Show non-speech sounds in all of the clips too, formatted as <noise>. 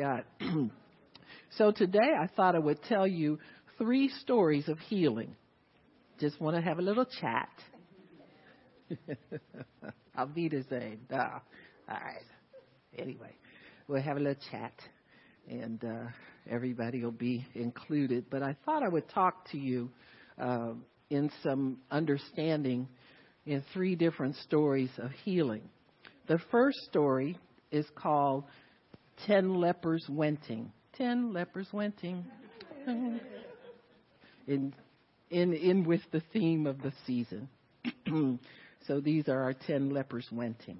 God. <clears throat> so today I thought I would tell you three stories of healing. Just want to have a little chat. <laughs> I'll be the same. No. All right. Anyway, we'll have a little chat and uh, everybody will be included. But I thought I would talk to you uh, in some understanding in three different stories of healing. The first story is called Ten Lepers Wenting. Ten lepers wenting. in, in, in with the theme of the season. <clears throat> so these are our ten lepers wenting.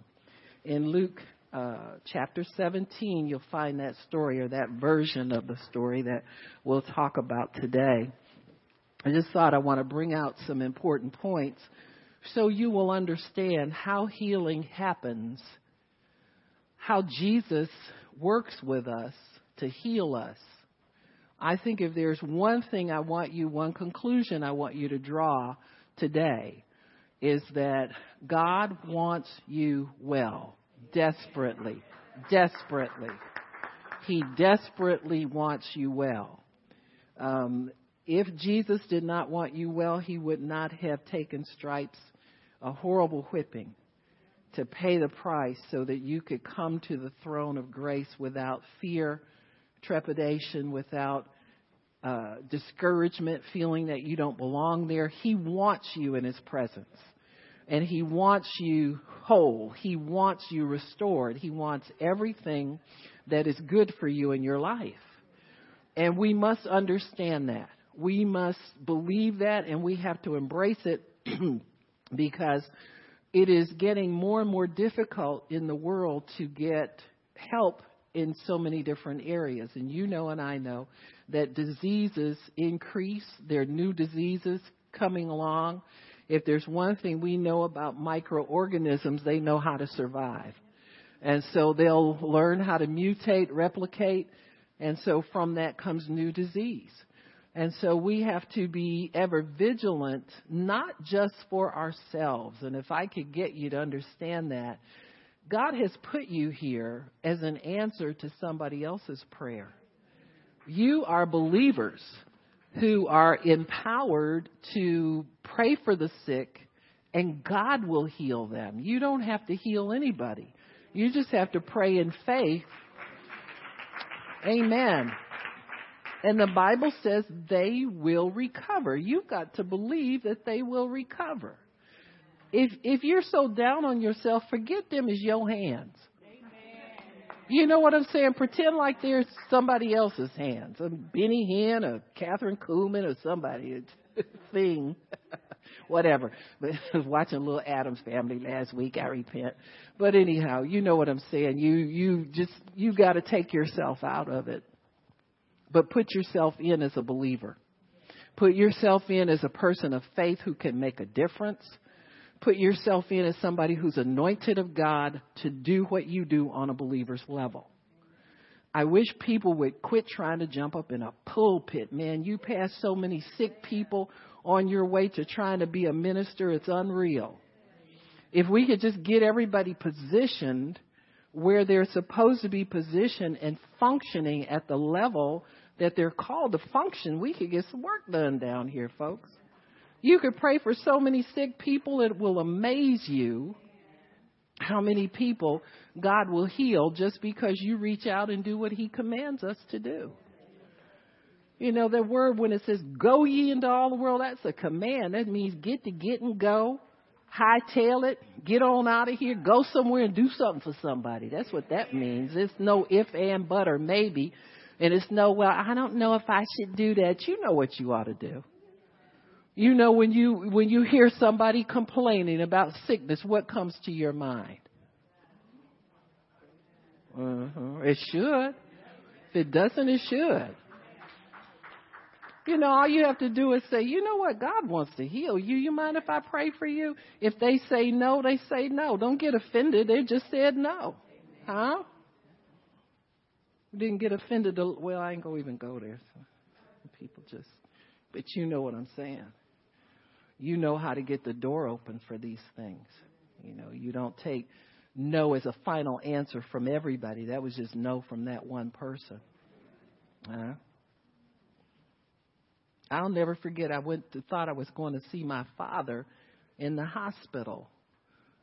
In Luke uh, chapter 17, you'll find that story or that version of the story that we'll talk about today. I just thought I want to bring out some important points so you will understand how healing happens, how Jesus works with us to heal us. I think if there's one thing I want you, one conclusion I want you to draw today, is that God wants you well, desperately, desperately. He desperately wants you well. Um, if Jesus did not want you well, he would not have taken stripes, a horrible whipping, to pay the price so that you could come to the throne of grace without fear, trepidation, without uh, discouragement, feeling that you don't belong there. He wants you in his presence. And he wants you whole. He wants you restored. He wants everything that is good for you in your life. And we must understand that. We must believe that and we have to embrace it <clears throat> because it is getting more and more difficult in the world to get help in so many different areas. And you know, and I know that diseases increase. There are new diseases coming along. If there's one thing we know about microorganisms, they know how to survive. And so they'll learn how to mutate, replicate, and so from that comes new disease. And so we have to be ever vigilant, not just for ourselves. And if I could get you to understand that, God has put you here as an answer to somebody else's prayer. You are believers who are empowered to pray for the sick, and God will heal them. You don't have to heal anybody. You just have to pray in faith. Amen. And the Bible says they will recover. You've got to believe that they will recover. If if you're so down on yourself, forget them as your hands. You know what I'm saying? Pretend like they're somebody else's hands. A Benny Hinn, a Kathryn Kuhlman, or somebody <laughs> thing. <laughs> Whatever. But I was <laughs> watching Little Addams Family last week. I repent. But anyhow, you know what I'm saying. You you just you got to take yourself out of it but put yourself in as a believer. Put yourself in as a person of faith who can make a difference. Put yourself in as somebody who's anointed of God to do what you do on a believer's level. I wish people would quit trying to jump up in a pulpit. Man, you pass so many sick people on your way to trying to be a minister, it's unreal. If we could just get everybody positioned where they're supposed to be positioned and functioning at the level that they're called to function, we could get some work done down here, folks. You could pray for so many sick people, it will amaze you how many people God will heal just because you reach out and do what He commands us to do. You know, that word when it says, go ye into all the world, that's a command. That means get to get and go, hightail it, get on out of here, go somewhere and do something for somebody. That's what that means. It's no if, and, but, or maybe. And it's no, well, I don't know if I should do that. You know what you ought to do. You know when you when you hear somebody complaining about sickness, what comes to your mind? Uh-huh. It should. If it doesn't, it should. You know, all you have to do is say, you know what, God wants to heal you. You mind if I pray for you? If they say no, they say no. Don't get offended. They just said no. Huh? didn't get offended. Well, I ain't gonna even go there. So people just, but you know what I'm saying. You know how to get the door open for these things. You know, you don't take no as a final answer from everybody. That was just no from that one person. Uh, I'll never forget. I went to, thought I was going to see my father in the hospital,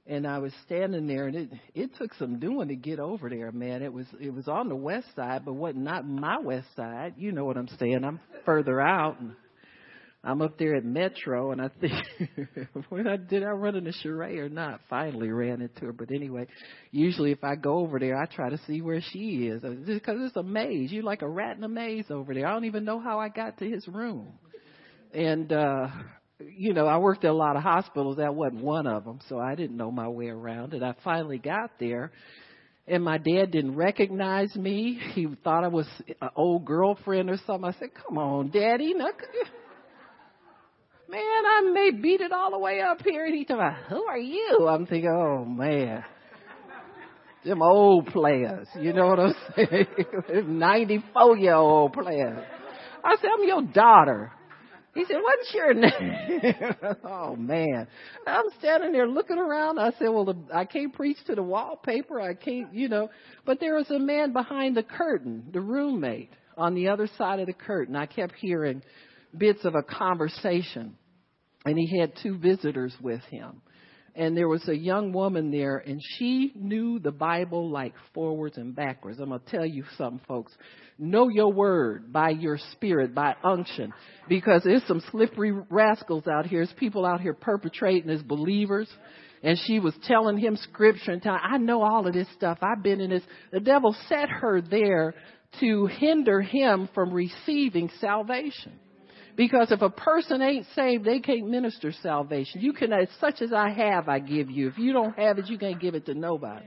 and I was standing there, and it it took some doing to get over there, man. It was it was on the west side, but what not my west side. You know what I'm saying? I'm further out. And, I'm up there at Metro, and I think <laughs> when I did I run into Sheree or not? Finally ran into her, but anyway, usually if I go over there, I try to see where she is because it's a maze. You're like a rat in a maze over there. I don't even know how I got to his room, and uh you know, I worked at a lot of hospitals. That wasn't one of them, so I didn't know my way around. And I finally got there, and my dad didn't recognize me. He thought I was an old girlfriend or something. I said, "Come on, Daddy, no, man, I may beat it all the way up here. And he talking who are you? I'm thinking, oh man, them old players. You know what I'm saying? <laughs> 94 year old players. I said, I'm your daughter. He said, What's your name? <laughs> oh man. I'm standing there looking around. I said, Well, the, I can't preach to the wallpaper. I can't, you know. But there was a man behind the curtain, the roommate on the other side of the curtain. I kept hearing bits of a conversation. And he had two visitors with him. And there was a young woman there, and she knew the Bible like forwards and backwards. I'm going to tell you something, folks. Know your word by your spirit, by unction, because there's some slippery rascals out here. There's people out here perpetrating as believers. And she was telling him scripture and telling, I know all of this stuff. I've been in this. The devil set her there to hinder him from receiving salvation. Because if a person ain't saved, they can't minister salvation. You can, as such as I have, I give you. If you don't have it, you can't give it to nobody.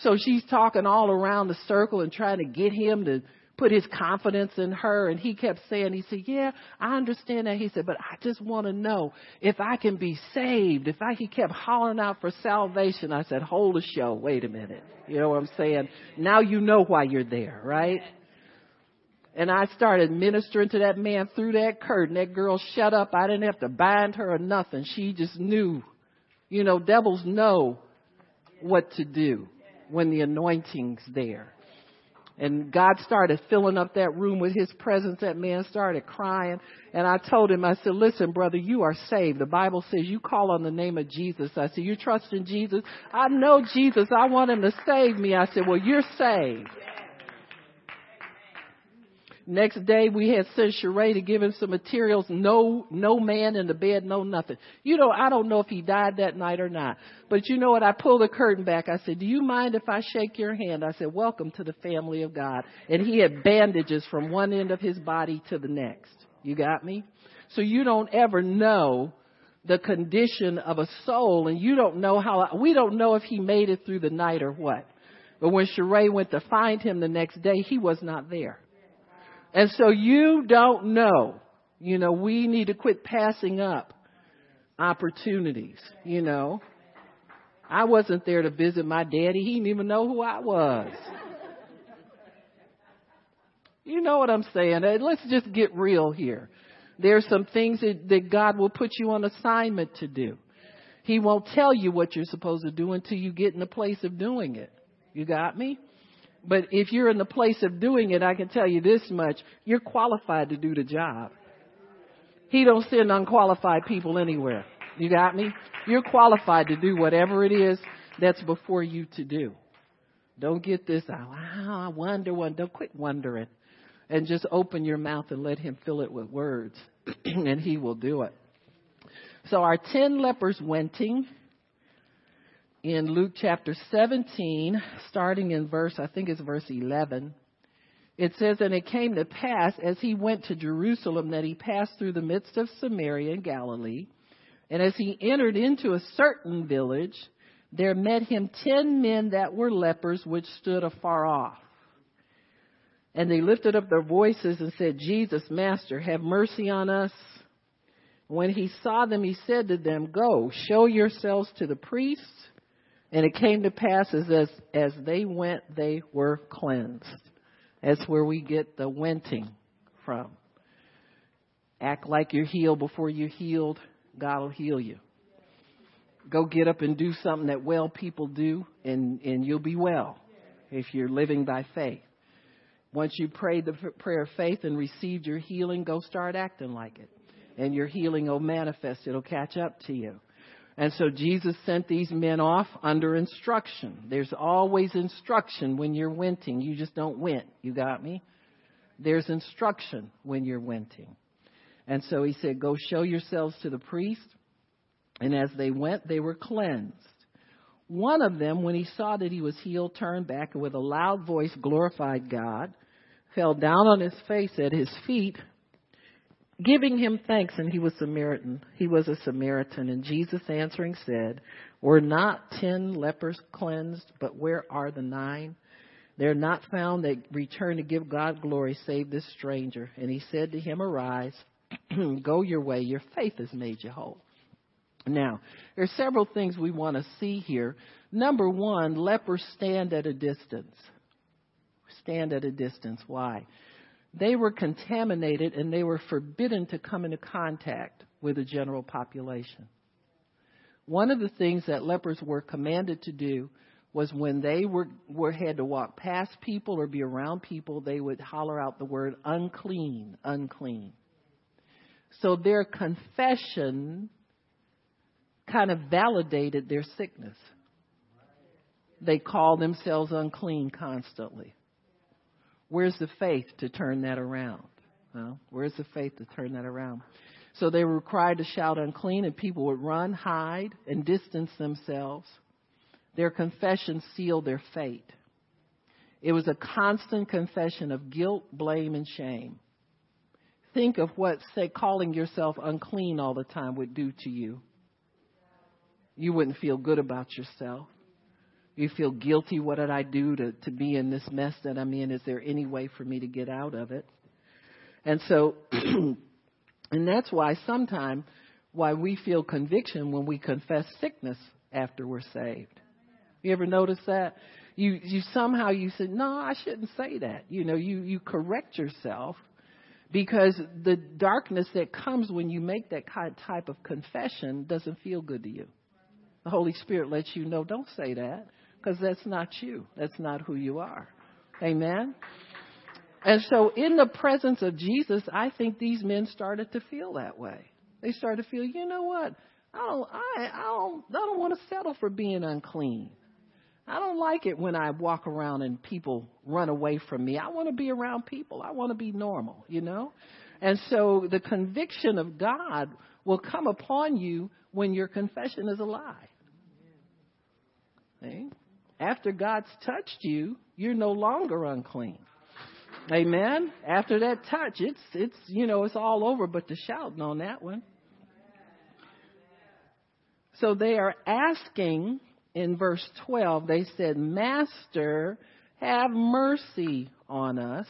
So she's talking all around the circle and trying to get him to put his confidence in her. And he kept saying, he said, yeah, I understand that. He said, but I just want to know if I can be saved. If I, he kept hollering out for salvation. I said, hold the show. Wait a minute. You know what I'm saying? Now you know why you're there, right? And I started ministering to that man through that curtain. That girl shut up. I didn't have to bind her or nothing. She just knew. You know, devils know what to do when the anointing's there. And God started filling up that room with his presence. That man started crying. And I told him, I said, listen, brother, you are saved. The Bible says you call on the name of Jesus. I said, you trust in Jesus? I know Jesus. I want him to save me. I said, well, you're saved. Next day we had sent Sheree to give him some materials. No, no man in the bed, no nothing. You know, I don't know if he died that night or not. But you know what? I pulled the curtain back. I said, do you mind if I shake your hand? I said, welcome to the family of God. And he had bandages from one end of his body to the next. You got me? So you don't ever know the condition of a soul and you don't know how, we don't know if he made it through the night or what. But when Sheree went to find him the next day, he was not there. And so you don't know. You know, we need to quit passing up opportunities, you know. I wasn't there to visit my daddy. He didn't even know who I was. You know what I'm saying? Let's just get real here. There's some things that, that God will put you on assignment to do. He won't tell you what you're supposed to do until you get in the place of doing it. You got me? But if you're in the place of doing it, I can tell you this much, you're qualified to do the job. He don't send unqualified people anywhere. You got me? You're qualified to do whatever it is that's before you to do. Don't get this, oh, wow, I wonder one. Don't quit wondering. And just open your mouth and let him fill it with words. <clears throat> and he will do it. So our ten lepers wenting in Luke chapter 17, starting in verse, I think it's verse 11. It says, And it came to pass as he went to Jerusalem that he passed through the midst of Samaria and Galilee. And as he entered into a certain village, there met him ten men that were lepers, which stood afar off. And they lifted up their voices and said, Jesus, Master, have mercy on us. When he saw them, he said to them, Go, show yourselves to the priests. And it came to pass as, as, they went, they were cleansed. That's where we get the wenting from. Act like you're healed before you're healed. God will heal you. Go get up and do something that well people do, and, and you'll be well if you're living by faith. Once you prayed the prayer of faith and received your healing, go start acting like it. And your healing will manifest. It'll catch up to you. And so Jesus sent these men off under instruction. There's always instruction when you're winting. You just don't went. You got me? There's instruction when you're winting. And so he said, Go show yourselves to the priest. And as they went, they were cleansed. One of them, when he saw that he was healed, turned back and with a loud voice glorified God fell down on his face at his feet, giving him thanks, and he was Samaritan. He was a Samaritan, and Jesus answering said, Were not ten lepers cleansed, but where are the nine? They're not found that return to give God glory, save this stranger. And he said to him, Arise, <clears throat> go your way, your faith has made you whole. Now, there are several things we want to see here. Number one, lepers stand at a distance stand at a distance. Why? They were contaminated and they were forbidden to come into contact with the general population. One of the things that lepers were commanded to do was when they were, were had to walk past people or be around people, they would holler out the word unclean, unclean. So their confession kind of validated their sickness. They called themselves unclean constantly. Where's the faith to turn that around? Well, where's the faith to turn that around? So they were required to shout unclean, and people would run, hide, and distance themselves. Their confession sealed their fate. It was a constant confession of guilt, blame, and shame. Think of what, say, calling yourself unclean all the time would do to you. You wouldn't feel good about yourself. You feel guilty. What did I do to, to be in this mess that I'm in? Is there any way for me to get out of it? And so, <clears throat> and that's why sometimes why we feel conviction when we confess sickness after we're saved. You ever notice that? You you somehow you said, No, I shouldn't say that. You know, you, you correct yourself because the darkness that comes when you make that kind type of confession doesn't feel good to you. The Holy Spirit lets you know, don't say that because that's not you. That's not who you are. Amen. And so, in the presence of Jesus, I think these men started to feel that way. They started to feel, you know what? I don't, I, I don't, I don't want to settle for being unclean. I don't like it when I walk around and people run away from me. I want to be around people. I want to be normal, you know? And so the conviction of God will come upon you when your confession is a lie. See? After God's touched you, you're no longer unclean. Amen. After that touch, it's it's you know it's all over, but the shouting on that one. So they are asking in verse 12. They said, "Master, have mercy on us."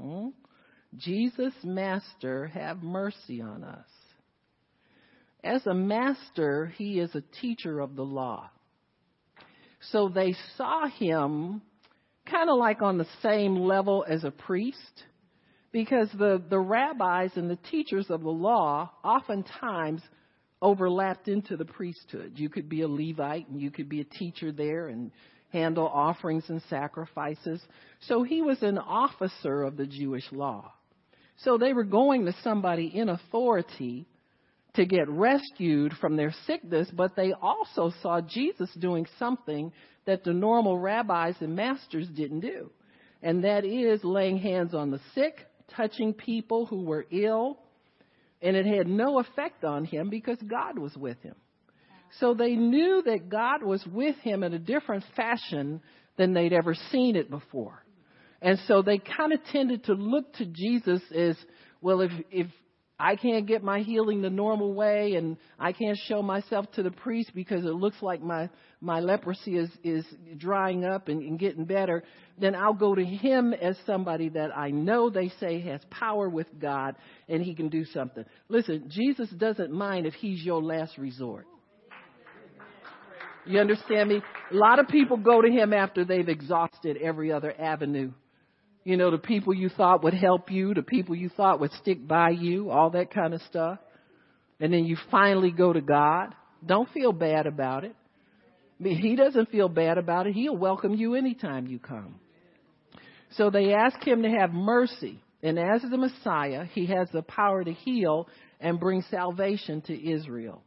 Hmm? Jesus, Master, have mercy on us. As a master, he is a teacher of the law. So they saw him kind of like on the same level as a priest because the, the rabbis and the teachers of the law oftentimes overlapped into the priesthood. You could be a Levite and you could be a teacher there and handle offerings and sacrifices. So he was an officer of the Jewish law. So they were going to somebody in authority to get rescued from their sickness, but they also saw Jesus doing something that the normal rabbis and masters didn't do. And that is laying hands on the sick, touching people who were ill, and it had no effect on him because God was with him. So they knew that God was with him in a different fashion than they'd ever seen it before. And so they kind of tended to look to Jesus as, well, if, if I can't get my healing the normal way and I can't show myself to the priest because it looks like my, my leprosy is, is drying up and, and getting better, then I'll go to him as somebody that I know they say has power with God and he can do something. Listen, Jesus doesn't mind if he's your last resort. You understand me? A lot of people go to him after they've exhausted every other avenue you know, the people you thought would help you, the people you thought would stick by you, all that kind of stuff. And then you finally go to God. Don't feel bad about it. He doesn't feel bad about it. He'll welcome you anytime you come. So they ask him to have mercy. And as the Messiah, he has the power to heal and bring salvation to Israel.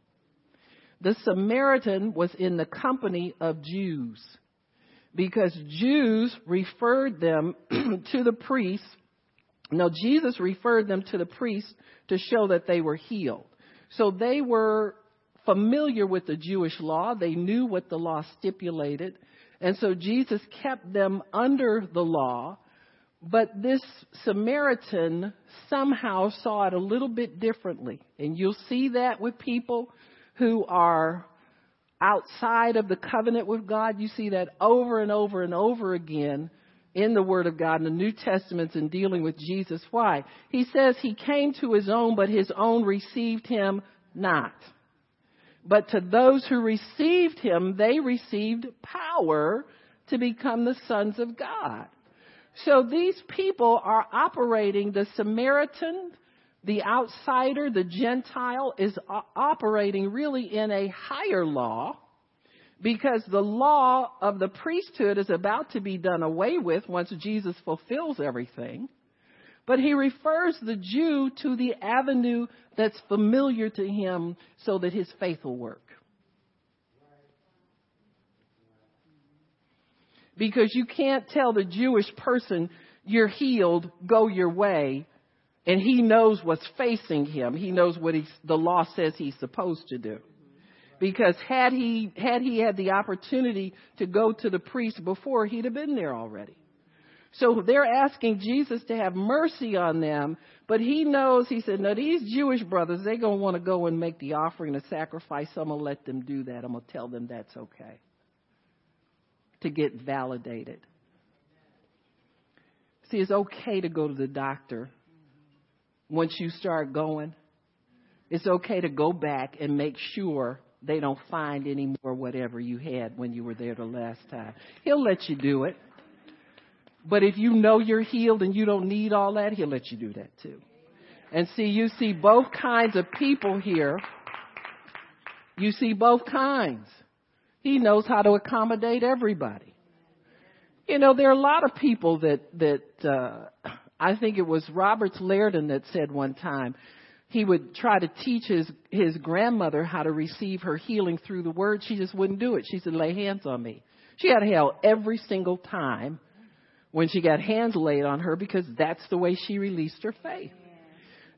The Samaritan was in the company of Jews because Jews referred them <clears throat> to the priests. No, Jesus referred them to the priests to show that they were healed. So they were familiar with the Jewish law. They knew what the law stipulated. And so Jesus kept them under the law. But this Samaritan somehow saw it a little bit differently. And you'll see that with people who are outside of the covenant with God. You see that over and over and over again in the Word of God in the New Testaments in dealing with Jesus. Why? He says he came to his own, but his own received him not. But to those who received him, they received power to become the sons of God. So these people are operating the Samaritan, the outsider, the Gentile is operating really in a higher law because the law of the priesthood is about to be done away with once Jesus fulfills everything. But he refers the Jew to the avenue that's familiar to him so that his faith will work. Because you can't tell the Jewish person, you're healed, go your way, and he knows what's facing him. He knows what the law says he's supposed to do. Because had he, had he had the opportunity to go to the priest before, he'd have been there already. So they're asking Jesus to have mercy on them, but he knows, he said, no, these Jewish brothers, they're going to want to go and make the offering, the sacrifice. I'm going to let them do that. I'm going to tell them that's okay. To get validated. See, it's okay to go to the doctor once you start going. It's okay to go back and make sure they don't find any more whatever you had when you were there the last time. He'll let you do it. But if you know you're healed and you don't need all that, he'll let you do that too. And see, you see both kinds of people here. You see both kinds. He knows how to accommodate everybody. You know, there are a lot of people that, that, uh, I think it was Roberts Liardon that said one time, he would try to teach his, his grandmother how to receive her healing through the word. She just wouldn't do it. She said, lay hands on me. She had hell every single time when she got hands laid on her because that's the way she released her faith.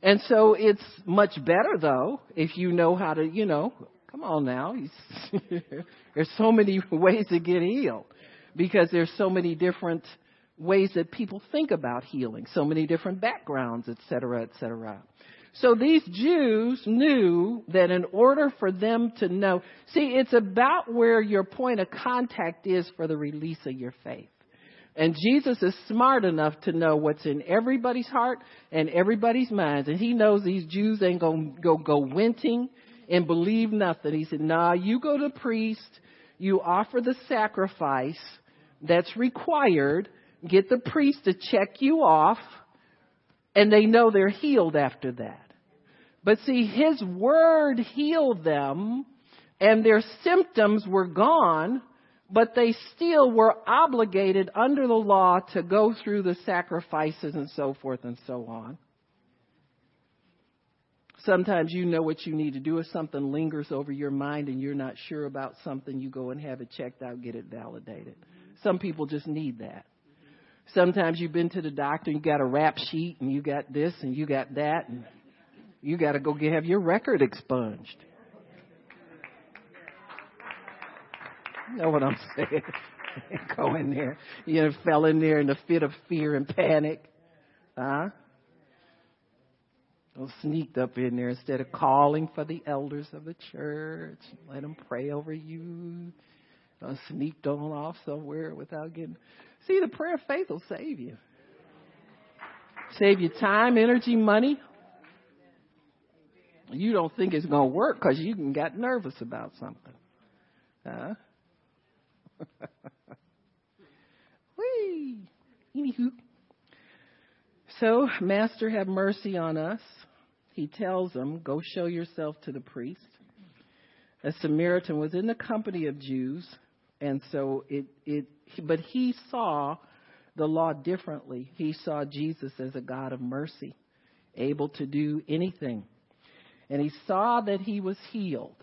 And so it's much better though if you know how to, you know, come on now. <laughs> there's so many <laughs> ways to get healed because there's so many different ways that people think about healing, so many different backgrounds, et cetera, et cetera. So these Jews knew that in order for them to know, see, it's about where your point of contact is for the release of your faith. And Jesus is smart enough to know what's in everybody's heart and everybody's minds. And he knows these Jews ain't going to go, go winting and believe nothing. He said, nah, you go to the priest, you offer the sacrifice that's required, get the priest to check you off, and they know they're healed after that. But see, his word healed them, and their symptoms were gone, but they still were obligated under the law to go through the sacrifices and so forth and so on. Sometimes you know what you need to do. If something lingers over your mind and you're not sure about something, you go and have it checked out, get it validated. Some people just need that. Sometimes you've been to the doctor you got a rap sheet and you got this and you got that and you got to go get, have your record expunged. You know what I'm <laughs> saying? go in there. You know, fell in there in a fit of fear and panic. Huh? Sneaked up in there instead of calling for the elders of the church. Let them pray over you. Sneaked on off somewhere without getting. See, the prayer of faith will save you. Save you time, energy, money. You don't think it's going to work because you got nervous about something. Huh? <laughs> Whee! Anywho. So, Master, have mercy on us. He tells them, go show yourself to the priest. A Samaritan was in the company of Jews, and so it, it, but he saw the law differently. He saw Jesus as a God of mercy, able to do anything. And he saw that he was healed.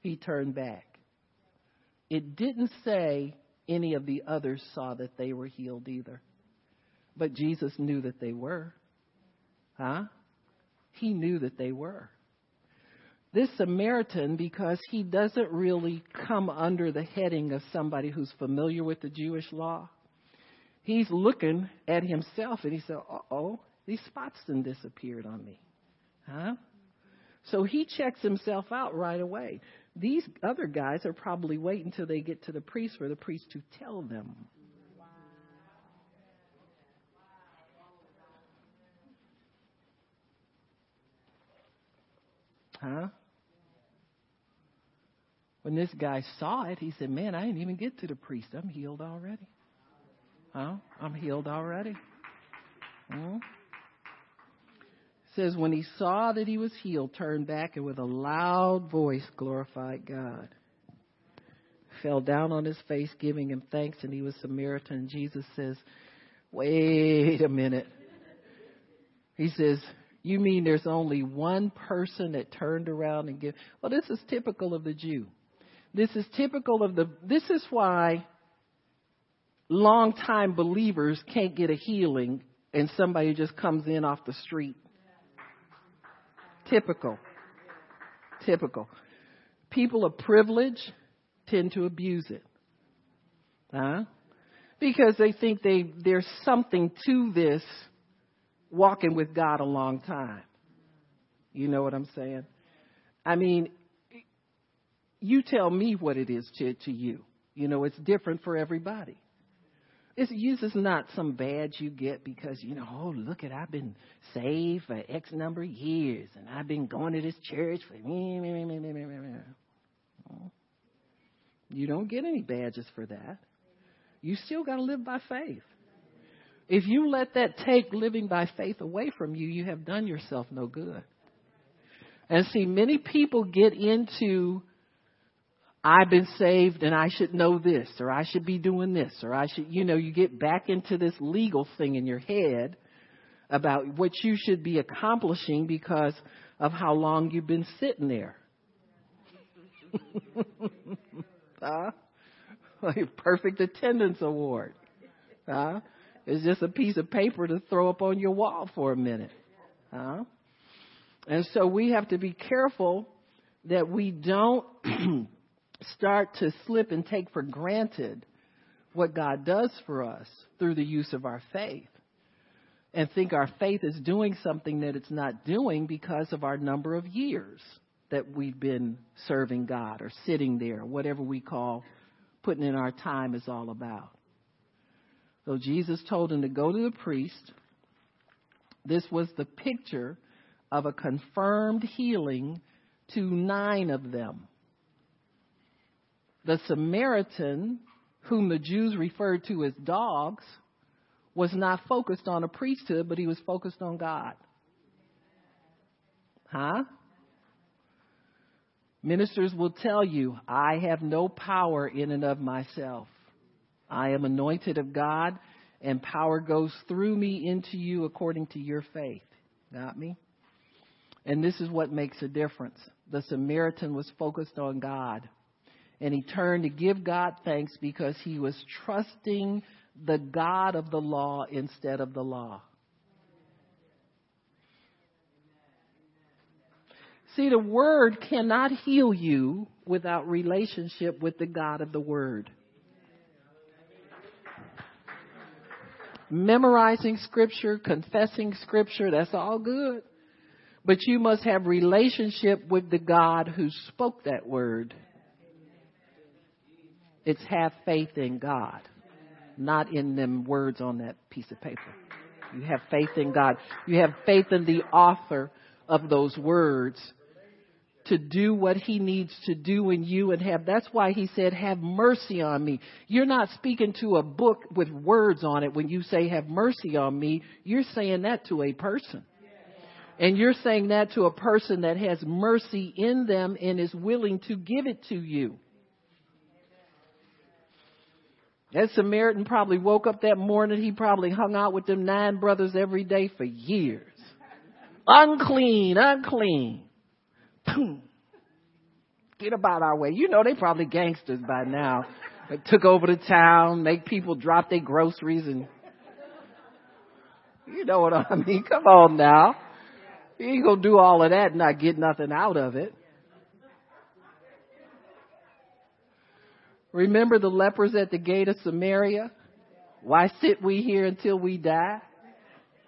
He turned back. It didn't say any of the others saw that they were healed either. But Jesus knew that they were. Huh? He knew that they were. This Samaritan, because he doesn't really come under the heading of somebody who's familiar with the Jewish law, he's looking at himself and he said, uh oh, these spots then disappeared on me. Huh? So he checks himself out right away. These other guys are probably waiting until they get to the priest for the priest to tell them. Huh? When this guy saw it, he said, Man, I didn't even get to the priest. I'm healed already. Huh? I'm healed already. Hmm? says, When he saw that he was healed, turned back and with a loud voice glorified God. Fell down on his face, giving him thanks, and he was Samaritan. Jesus says, Wait a minute. He says, You mean there's only one person that turned around and give? Well, this is typical of the Jew. This is typical of the. This is why longtime believers can't get a healing and somebody just comes in off the street Typical. Typical. People of privilege tend to abuse it. Huh? Because they think they, there's something to this walking with God a long time. You know what I'm saying? I mean, you tell me what it is to, to you. You know, it's different for everybody. It's use is not some badge you get because you know, oh look at I've been saved for X number of years and I've been going to this church for me, me, me, me, me, me, me. You don't get any badges for that. You still got to live by faith. If you let that take living by faith away from you, you have done yourself no good. And see, many people get into I've been saved and I should know this, or I should be doing this, or I should, you know, you get back into this legal thing in your head about what you should be accomplishing because of how long you've been sitting there. <laughs> huh? <laughs> Like perfect attendance award. Huh? It's just a piece of paper to throw up on your wall for a minute. Huh? And so we have to be careful that we don't <clears throat> start to slip and take for granted what God does for us through the use of our faith and think our faith is doing something that it's not doing because of our number of years that we've been serving God or sitting there, whatever we call putting in our time is all about. So Jesus told him to go to the priest. This was the picture of a confirmed healing to nine of them the Samaritan, whom the Jews referred to as dogs, was not focused on a priesthood, but he was focused on God. Huh? Ministers will tell you, I have no power in and of myself. I am anointed of God, and power goes through me into you according to your faith. Got me? And this is what makes a difference. The Samaritan was focused on God and he turned to give God thanks because he was trusting the God of the law instead of the law. See, the word cannot heal you without relationship with the God of the word. Memorizing scripture, confessing scripture, that's all good. But you must have relationship with the God who spoke that word it's have faith in God, not in them words on that piece of paper. You have faith in God. You have faith in the author of those words to do what he needs to do in you and have that's why he said have mercy on me you're not speaking to a book with words on it when you say have mercy on me you're saying that to a person And you're saying that to a person that has mercy in them and is willing to give it to you. That Samaritan probably woke up that morning. He probably hung out with them nine brothers every day for years. Unclean, unclean. Get about our way. You know they probably gangsters by now. They took over the town, make people drop their groceries and you know what I mean. Come on now. You ain't gonna do all of that and not get nothing out of it. Remember the lepers at the gate of Samaria? Why sit we here until we die?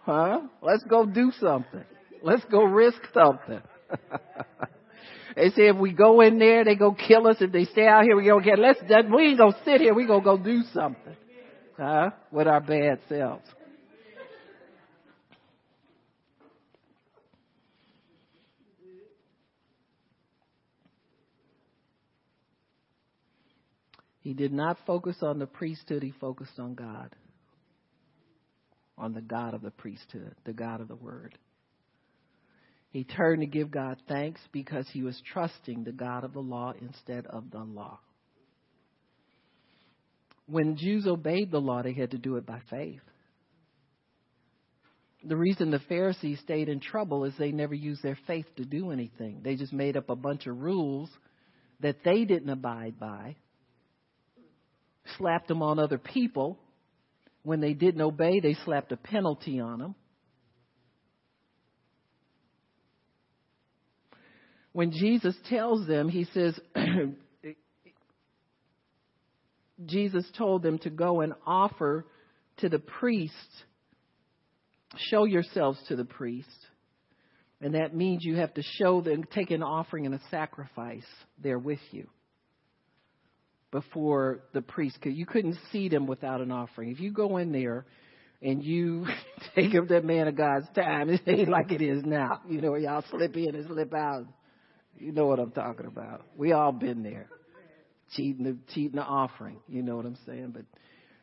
Huh? Let's go do something. Let's go risk something. <laughs> they say if we go in there, they go kill us. If they stay out here, we go get. Let's. We ain't gonna sit here. We gonna go do something. Huh? With our bad selves. He did not focus on the priesthood, he focused on God. On the God of the priesthood, the God of the word. He turned to give God thanks because he was trusting the God of the law instead of the law. When Jews obeyed the law, they had to do it by faith. The reason the Pharisees stayed in trouble is they never used their faith to do anything. They just made up a bunch of rules that they didn't abide by slapped them on other people. When they didn't obey, they slapped a penalty on them. When Jesus tells them, he says, <clears throat> Jesus told them to go and offer to the priest, show yourselves to the priest. And that means you have to show them, take an offering and a sacrifice there with you before the priest could. You couldn't see them without an offering. If you go in there and you <laughs> take up that man of God's time, <laughs> it ain't like it is now. You know, y'all slip in and slip out. You know what I'm talking about. We all been there. Cheating the cheating the offering. You know what I'm saying? But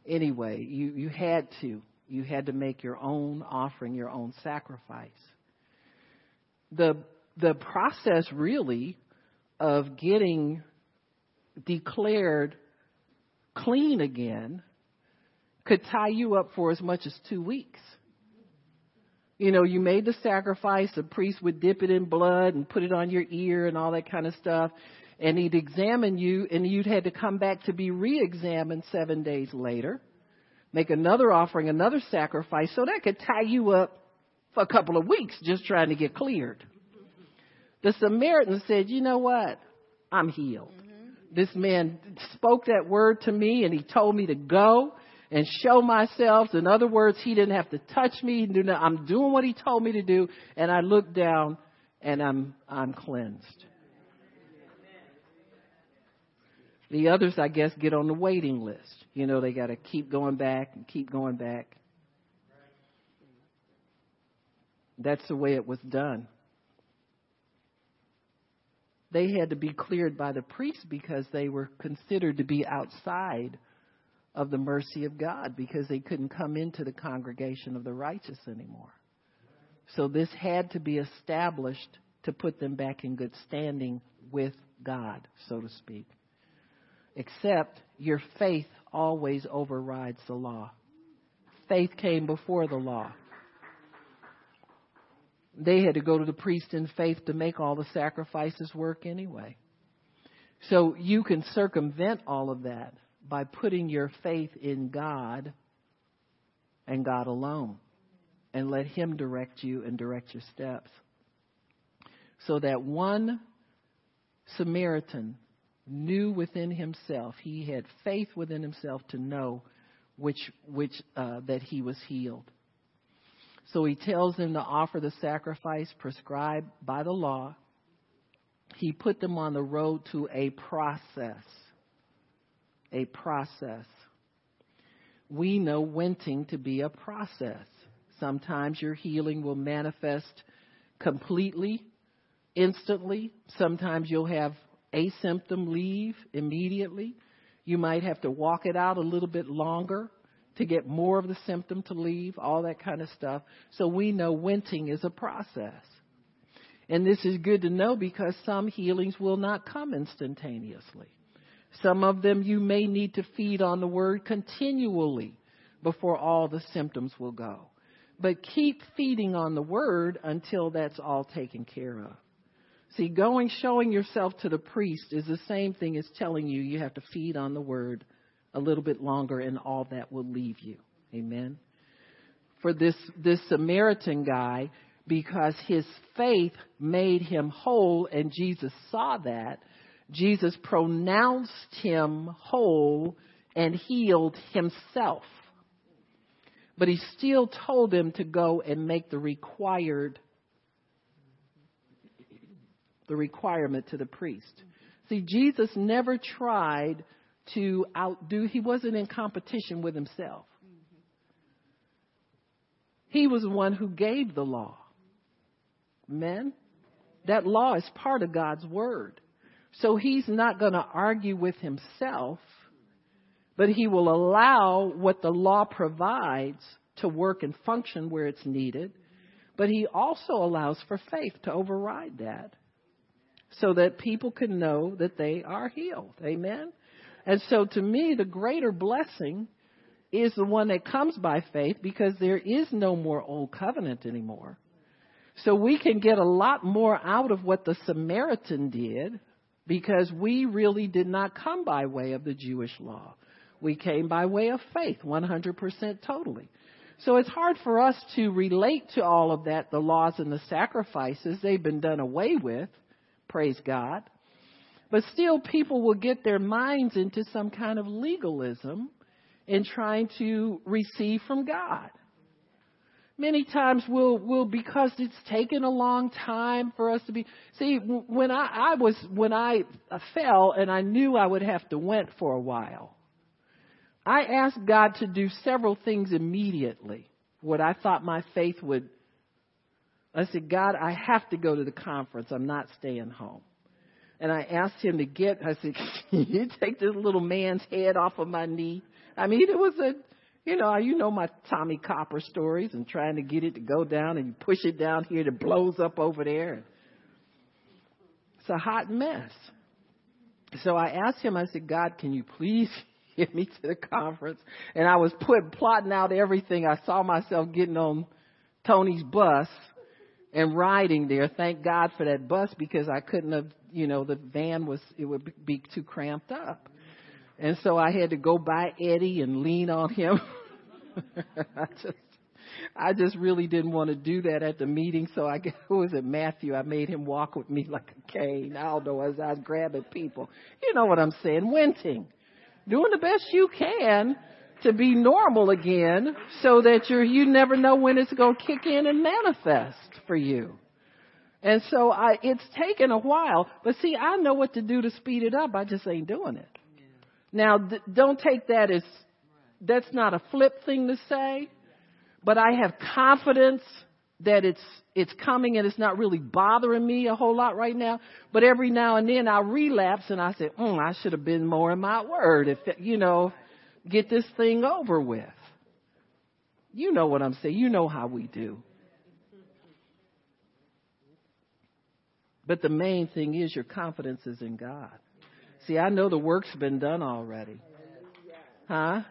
anyway, you, you had to. You had to make your own offering, your own sacrifice. The the process really of getting declared clean again could tie you up for as much as two weeks. You know, you made the sacrifice, the priest would dip it in blood and put it on your ear and all that kind of stuff. And he'd examine you, and you'd had to come back to be re examined seven days later, make another offering, another sacrifice. So that could tie you up for a couple of weeks just trying to get cleared. The Samaritan said, You know what? I'm healed mm-hmm. this man spoke that word to me and he told me to go and show myself. In other words, he didn't have to touch me. I'm doing what he told me to do. And I look down and I'm, I'm cleansed. The others, I guess, get on the waiting list. You know, they got to keep going back and keep going back. That's the way it was done they had to be cleared by the priest because they were considered to be outside of the mercy of God because they couldn't come into the congregation of the righteous anymore. So this had to be established to put them back in good standing with God, so to speak. Except your faith always overrides the law. Faith came before the law they had to go to the priest in faith to make all the sacrifices work anyway. So you can circumvent all of that by putting your faith in God and God alone and let Him direct you and direct your steps. So that one Samaritan knew within himself, he had faith within himself to know which, which, uh, that he was healed. So he tells them to offer the sacrifice prescribed by the law. He put them on the road to a process. A process. We know winting to be a process. Sometimes your healing will manifest completely, instantly. Sometimes you'll have a symptom leave immediately. You might have to walk it out a little bit longer to get more of the symptom to leave, all that kind of stuff. So we know winting is a process. And this is good to know because some healings will not come instantaneously. Some of them you may need to feed on the word continually before all the symptoms will go. But keep feeding on the word until that's all taken care of. See, going, showing yourself to the priest is the same thing as telling you you have to feed on the word a little bit longer and all that will leave you. Amen. For this, this Samaritan guy, because his faith made him whole and Jesus saw that, Jesus pronounced him whole and healed himself. But he still told him to go and make the required the requirement to the priest. See, Jesus never tried to outdo, he wasn't in competition with himself. He was one who gave the law. Men, that law is part of God's word. So he's not going to argue with himself, but he will allow what the law provides to work and function where it's needed. But he also allows for faith to override that so that people can know that they are healed. Amen? And so to me, the greater blessing is the one that comes by faith because there is no more old covenant anymore. So we can get a lot more out of what the Samaritan did because we really did not come by way of the Jewish law. We came by way of faith, 100% totally. So it's hard for us to relate to all of that, the laws and the sacrifices. They've been done away with. Praise God. But still, people will get their minds into some kind of legalism in trying to receive from God. Many times we'll, we'll, because it's taken a long time for us to be, see, when I, I was, when I fell and I knew I would have to went for a while, I asked God to do several things immediately. What I thought my faith would I said, God, I have to go to the conference. I'm not staying home. And I asked him to get, I said, <laughs> can you take this little man's head off of my knee? I mean, it was a, you know, you know my Tommie Copper stories and trying to get it to go down and you push it down here and it blows up over there. It's a hot mess. So I asked him, I said, God, can you please <laughs> get me to the conference? And I was put, plotting out everything. I saw myself getting on Tony's bus and riding there. Thank God for that bus because I couldn't have, you know, the van was, it would be too cramped up. And so I had to go by Eddie and lean on him. <laughs> I just, I just really didn't want to do that at the meeting. So I, <laughs> who was it, Matthew? I made him walk with me <laughs> like a cane. I don't know as I was grabbing people. You know what I'm saying? Winting. Doing the best you can to be normal again so that you're, you never know when it's going to kick in and manifest for you. And so I, it's taken a while, but see, I know what to do to speed it up. I just ain't doing it. Now, th- don't take that as, that's not a flip thing to say, but I have confidence that it's, it's coming and it's not really bothering me a whole lot right now. But every now and then I relapse and I say, mm, I should have been more in my word. If, you know, get this thing over with. You know what I'm saying. You know how we do. But the main thing is your confidence is in God. See, I know the work's been done already. Huh?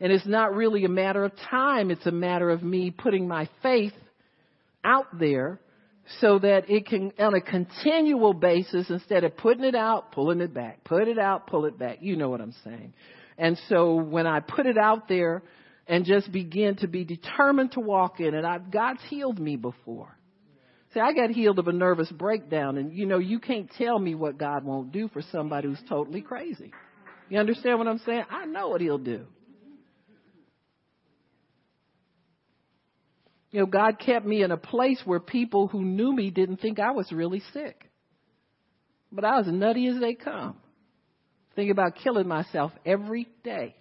And it's not really a matter of time. It's a matter of me putting my faith out there so that it can, on a continual basis, instead of putting it out, pulling it back, put it out, pull it back. You know what I'm saying. And so when I put it out there and just begin to be determined to walk in it, I've, God's healed me before. See, I got healed of a nervous breakdown, and you know, you can't tell me what God won't do for somebody who's totally crazy. You understand what I'm saying? I know what He'll do. You know, God kept me in a place where people who knew me didn't think I was really sick. But I was nutty as they come. Thinking about killing myself every day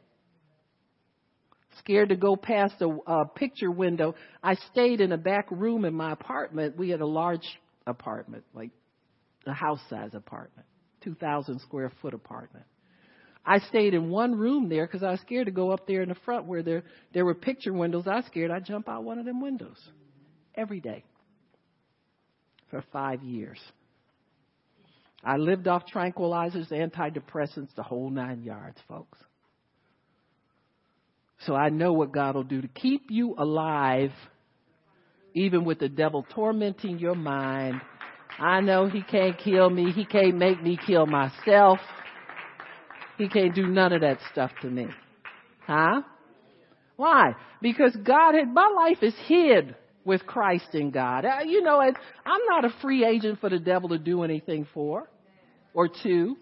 scared to go past a, a uh, picture window. I stayed in a back room in my apartment. We had a large apartment, like a house size apartment, 2,000 square foot apartment. I stayed in one room there because I was scared to go up there in the front where there there were picture windows. I was scared I'd jump out one of them windows every day for five years. I lived off tranquilizers, antidepressants, the whole nine yards, folks. So I know what God will do to keep you alive, even with the devil tormenting your mind. I know he can't kill me. He can't make me kill myself. He can't do none of that stuff to me. Huh? Why? Because God had, my life is hid with Christ in God. Uh, you know, I'm not a free agent for the devil to do anything for or to.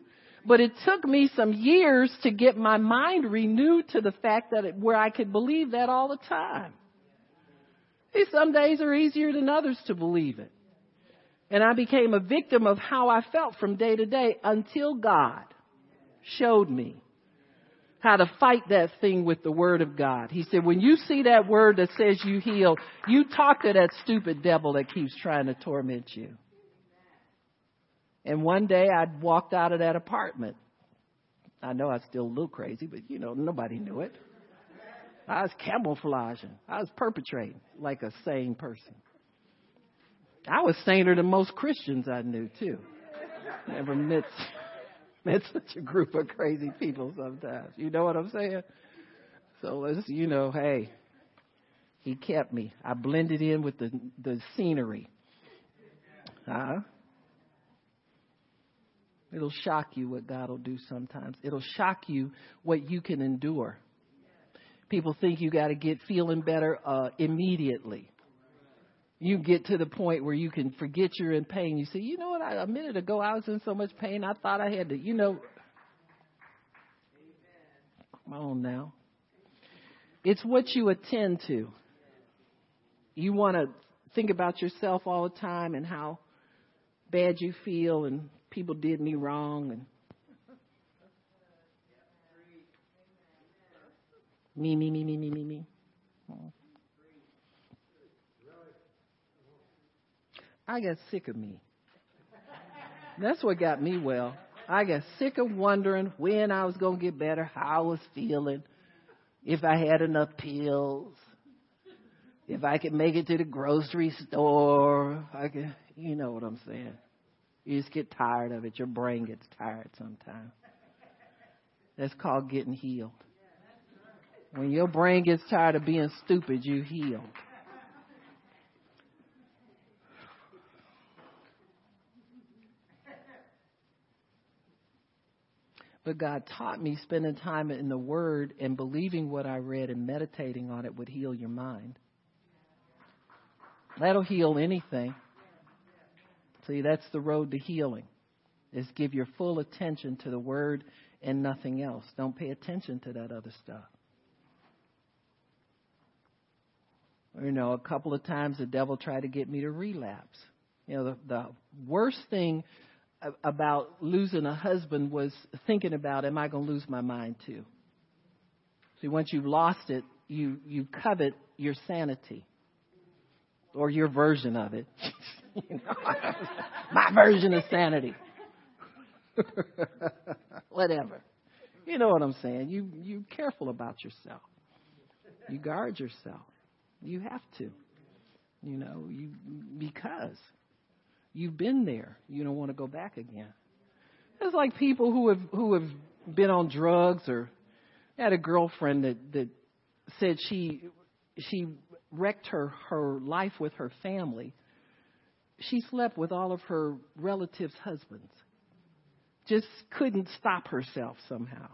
But it took me some years to get my mind renewed to the fact that it, where I could believe that all the time. See, some days are easier than others to believe it. And I became a victim of how I felt from day to day until God showed me how to fight that thing with the word of God. He said, when you see that word that says you heal, you talk to that stupid devil that keeps trying to torment you. And one day I walked out of that apartment. I know I still look crazy, but you know, nobody knew it. I was camouflaging. I was perpetrating like a sane person. I was saner than most Christians I knew too. Never met <laughs> met such a group of crazy people sometimes. You know what I'm saying? So let's you know, hey, he kept me. I blended in with the the scenery. Huh? It'll shock you what God will do sometimes. It'll shock you what you can endure. People think you got to get feeling better uh, immediately. You get to the point where you can forget you're in pain. You say, you know what? I, a minute ago I was in so much pain. I thought I had to, you know. Come on now. It's what you attend to. You want to think about yourself all the time and how bad you feel and people did me wrong and me, me, me, me, me, me, me. I got sick of me. That's what got me well. I got sick of wondering when I was going to get better, how I was feeling, if I had enough pills, if I could make it to the grocery store. I could, you know what I'm saying. You just get tired of it. Your brain gets tired sometimes. That's called getting healed. When your brain gets tired of being stupid, you heal. But God taught me spending time in the Word and believing what I read and meditating on it would heal your mind. That'll heal anything. See, that's the road to healing. Is give your full attention to the word and nothing else. Don't pay attention to that other stuff. You know, a couple of times the devil tried to get me to relapse. You know, the, the worst thing about losing a husband was thinking about, am I going to lose my mind too? See, once you've lost it, you, you covet your sanity or your version of it. <laughs> you know, my version of sanity. <laughs> Whatever. You know what I'm saying? You you careful about yourself. You guard yourself. You have to. You know, you because you've been there. You don't want to go back again. It's like people who have who have been on drugs or had a girlfriend that that said she she wrecked her her life with her family she slept with all of her relatives' husbands. Just couldn't stop herself somehow.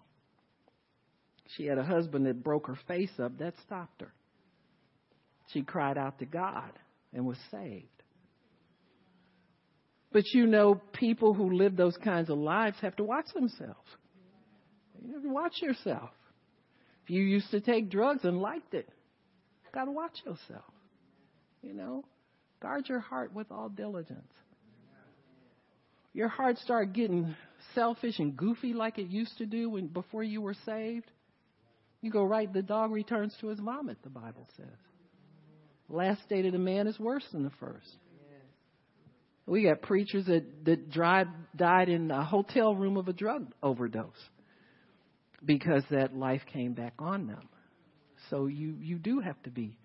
She had a husband that broke her face up. That stopped her. She cried out to God and was saved. But you know, people who live those kinds of lives have to watch themselves. You have to watch yourself. If you used to take drugs and liked it, got to watch yourself. You know, Guard your heart with all diligence. Your heart start getting selfish and goofy like it used to do when before you were saved. You go right, the dog returns to his vomit, the Bible says. last state of the man is worse than the first. We got preachers that, that dried, died in a hotel room of a drug overdose. because that life came back on them. So you, you do have to be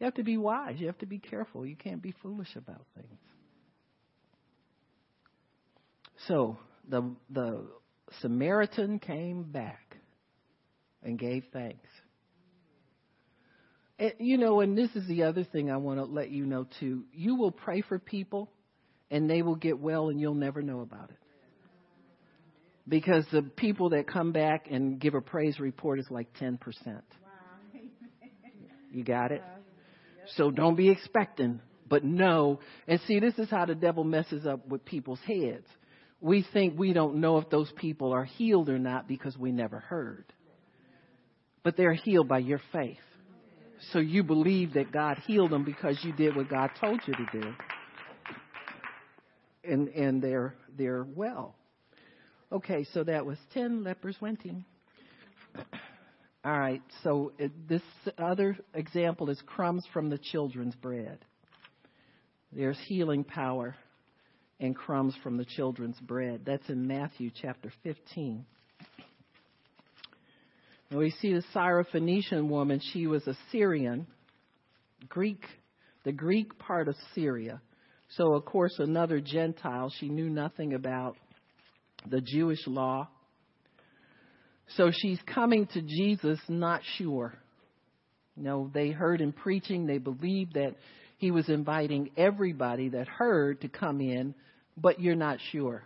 you have to be wise. You have to be careful. You can't be foolish about things. So the the Samaritan came back and gave thanks. And, you know, and this is the other thing I want to let you know too. You will pray for people and they will get well and you'll never know about it. Because the people that come back and give a praise report is like 10%. You got it? Uh-huh. So don't be expecting, but know. And see, this is how the devil messes up with people's heads. We think we don't know if those people are healed or not because we never heard. But they're healed by your faith. So you believe that God healed them because you did what God told you to do. And and they're they're well. Okay, so that was 10 lepers went in. All right, so this other example is crumbs from the children's bread. There's healing power in crumbs from the children's bread. That's in Matthew chapter 15. And we see the Syrophoenician woman, she was a Syrian, Greek, the Greek part of Syria. So, of course, another Gentile. She knew nothing about the Jewish law. So she's coming to Jesus not sure. You know, they heard him preaching, they believed that he was inviting everybody that heard to come in, but you're not sure.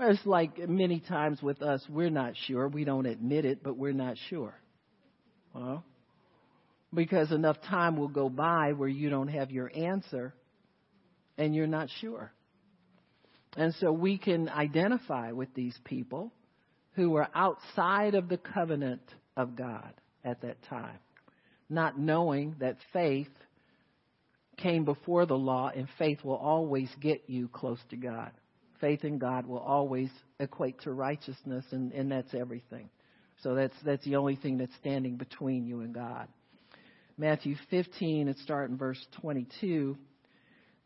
It's like many times with us, we're not sure. We don't admit it, but we're not sure. Well, because enough time will go by where you don't have your answer and you're not sure. And so we can identify with these people who were outside of the covenant of God at that time, not knowing that faith came before the law and faith will always get you close to God. Faith in God will always equate to righteousness and, and that's everything. So that's that's the only thing that's standing between you and God. Matthew 15 and start in verse 22.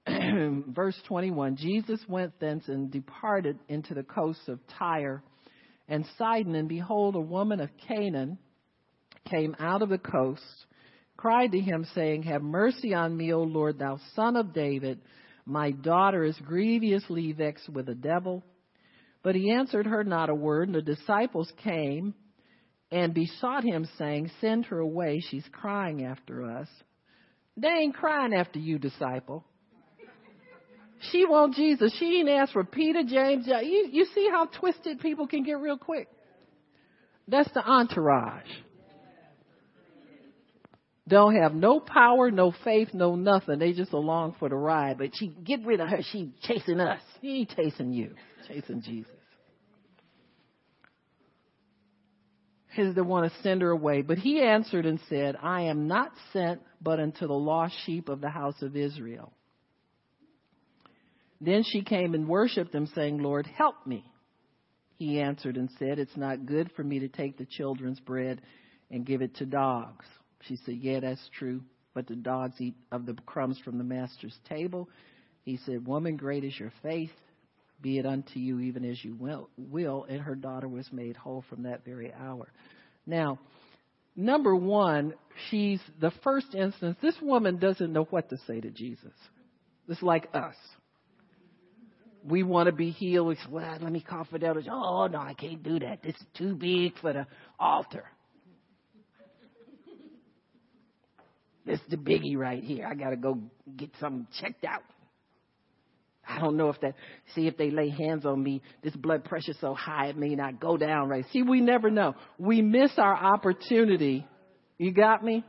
<clears throat> verse 21 Jesus went thence and departed into the coasts of Tyre and Sidon, and behold, a woman of Canaan came out of the coast, cried to him, saying, Have mercy on me, O Lord, thou son of David. My daughter is grievously vexed with a devil. But he answered her not a word, and the disciples came and besought him, saying, Send her away, she's crying after us. They ain't crying after you, disciple. She want Jesus. She ain't asked for Peter, James. You, you see how twisted people can get real quick? That's the entourage. Don't have no power, no faith, no nothing. They just along for the ride. But she get rid of her. She chasing us. She ain't chasing you. Chasing Jesus. His the one to send her away. But he answered and said, I am not sent but unto the lost sheep of the house of Israel. Then she came and worshipped him, saying, Lord, help me. He answered and said, It's not good for me to take the children's bread and give it to dogs. She said, Yeah, that's true, but the dogs eat of the crumbs from the master's table. He said, Woman, great is your faith. Be it unto you even as you will. will. And her daughter was made whole from that very hour. Now, number one, she's the first instance, this woman doesn't know what to say to Jesus. It's like us we want to be healed. We say, well, let me call Fidelity. Oh, no, I can't do that. This is too big for the altar. <laughs> This is the biggie right here. I got to go get something checked out. I don't know if that, see if they lay hands on me, this blood pressure so high it may not go down right. See, we never know. We miss our opportunity. You got me?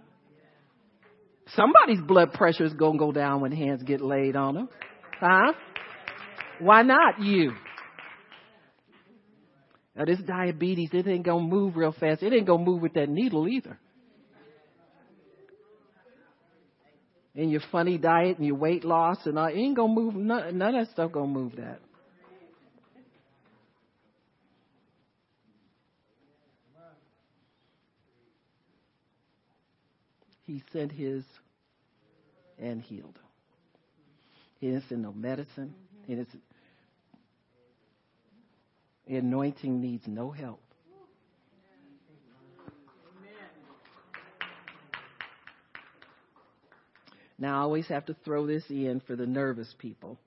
Somebody's blood pressure is going to go down when hands get laid on them. Huh? Why not you? Now this diabetes, it ain't gonna move real fast. It ain't gonna move with that needle either. And your funny diet and your weight loss and all, it ain't gonna move. None, none of that stuff gonna move that. He sent his and healed. He didn't send no medicine. He didn't the anointing needs no help. Now, I always have to throw this in for the nervous people.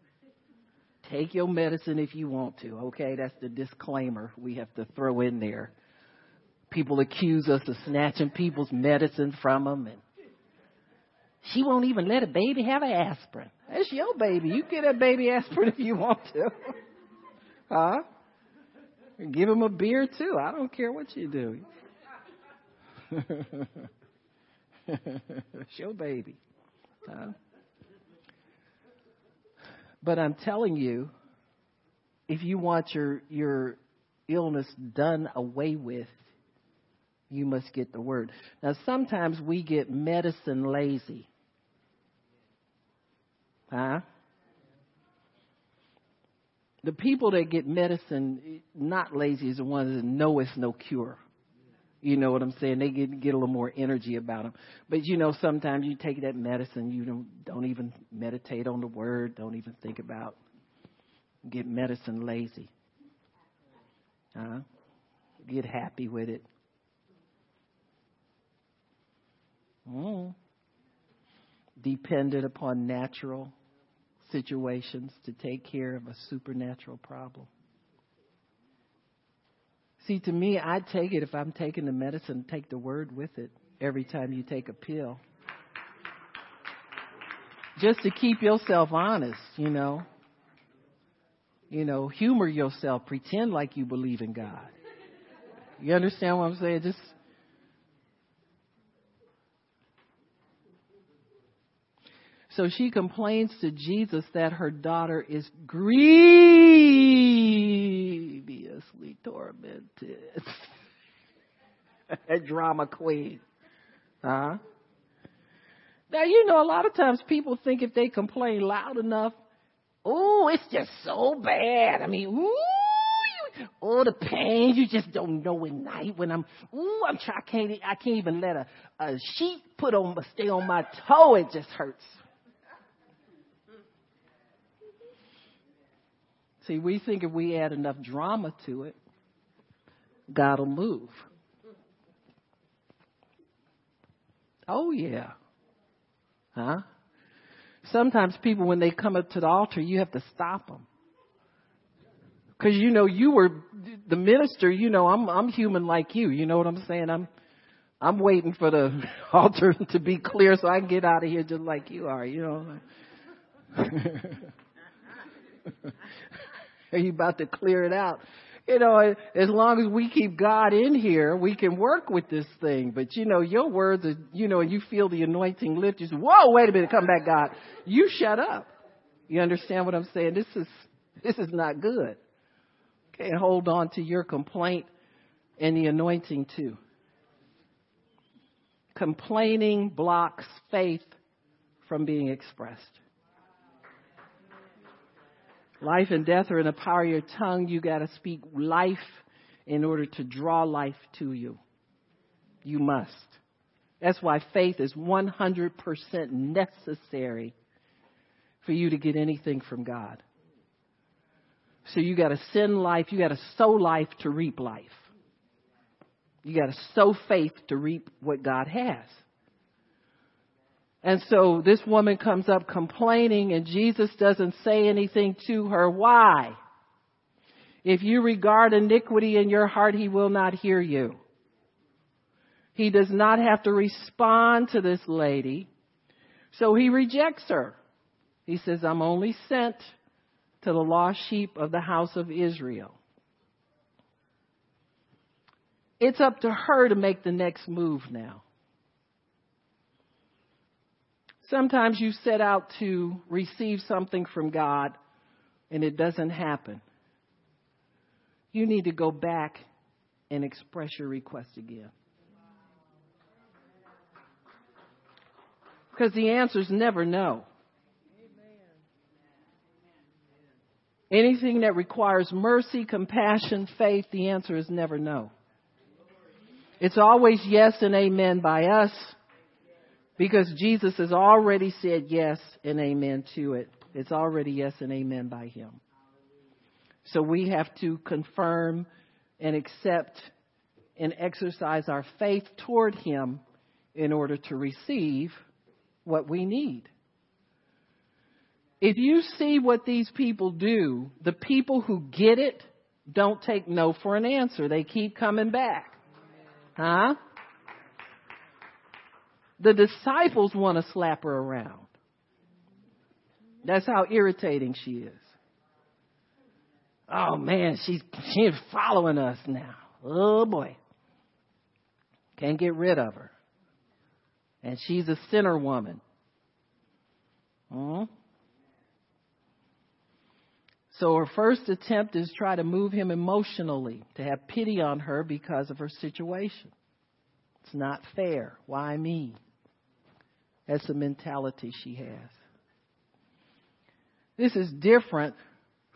Take your medicine if you want to, okay? That's the disclaimer we have to throw in there. People accuse us of snatching people's medicine from them, and she won't even let a baby have an aspirin. That's your baby. You get a baby aspirin if you want to. Huh? Give him a beer too. I don't care what you do. <laughs> it's your baby. Huh? But I'm telling you, if you want your your illness done away with, you must get the word. Now sometimes we get medicine lazy. Huh? The people that get medicine not lazy is the ones that know it's no cure. You know what I'm saying? They get get a little more energy about them. But you know, sometimes you take that medicine, you don't don't even meditate on the word, don't even think about. Get medicine lazy. Huh? Get happy with it. Mm. Dependent upon natural situations to take care of a supernatural problem. See, to me, I take it if I'm taking the medicine, take the word with it every time you take a pill. Just to keep yourself honest, you know. You know, humor yourself, pretend like you believe in God. You understand what I'm saying? Just So she complains to Jesus that her daughter is grievously tormented. <laughs> a drama queen. Huh? Now, you know, a lot of times people think if they complain loud enough, oh, it's just so bad. I mean, ooh, oh, the pain, you just don't know at night when I'm, ooh, I'm trying, I can't, I can't even let a, a sheet put on, stay on my toe. It just hurts. See, we think if we add enough drama to it, God will move. Oh, yeah. Huh? Sometimes people, when they come up to the altar, you have to stop them. Because you know you were the minister. You know I'm I'm human like you. You know what I'm saying? I'm I'm waiting for the <laughs> altar <laughs> to be clear so I can get out of here just like you are. You know. <laughs> <laughs> Are you about to clear it out? You know, as long as we keep God in here, we can work with this thing. But you know, your words are, you know, you feel the anointing lift. You say, whoa, wait a minute, come back, God. You shut up. You understand what I'm saying? This is, this is not good. Okay, hold on to your complaint and the anointing too. Complaining blocks faith from being expressed. Life and death are in the power of your tongue. You got to speak life in order to draw life to you. You must. That's why faith is 100% necessary for you to get anything from God. So you got to send life, you got to sow life to reap life. You got to sow faith to reap what God has. And so this woman comes up complaining and Jesus doesn't say anything to her. Why? If you regard iniquity in your heart, he will not hear you. He does not have to respond to this lady. So he rejects her. He says, I'm only sent to the lost sheep of the house of Israel. It's up to her to make the next move now. Sometimes you set out to receive something from God and it doesn't happen. You need to go back and express your request again. Because the answer is never no. Anything that requires mercy, compassion, faith, the answer is never no. It's always yes and amen by us because Jesus has already said yes and amen to it. It's already yes and amen by Him. So we have to confirm and accept and exercise our faith toward Him in order to receive what we need If you see what these people do, the people who get it don't take no for an answer. They keep coming back. Huh? The disciples want to slap her around. That's how irritating she is. Oh man, she's she's following us now. Oh boy. Can't get rid of her. And she's a sinner woman. Hmm? So her first attempt is try to move him emotionally, to have pity on her because of her situation. It's not fair. Why me? That's the mentality she has. This is different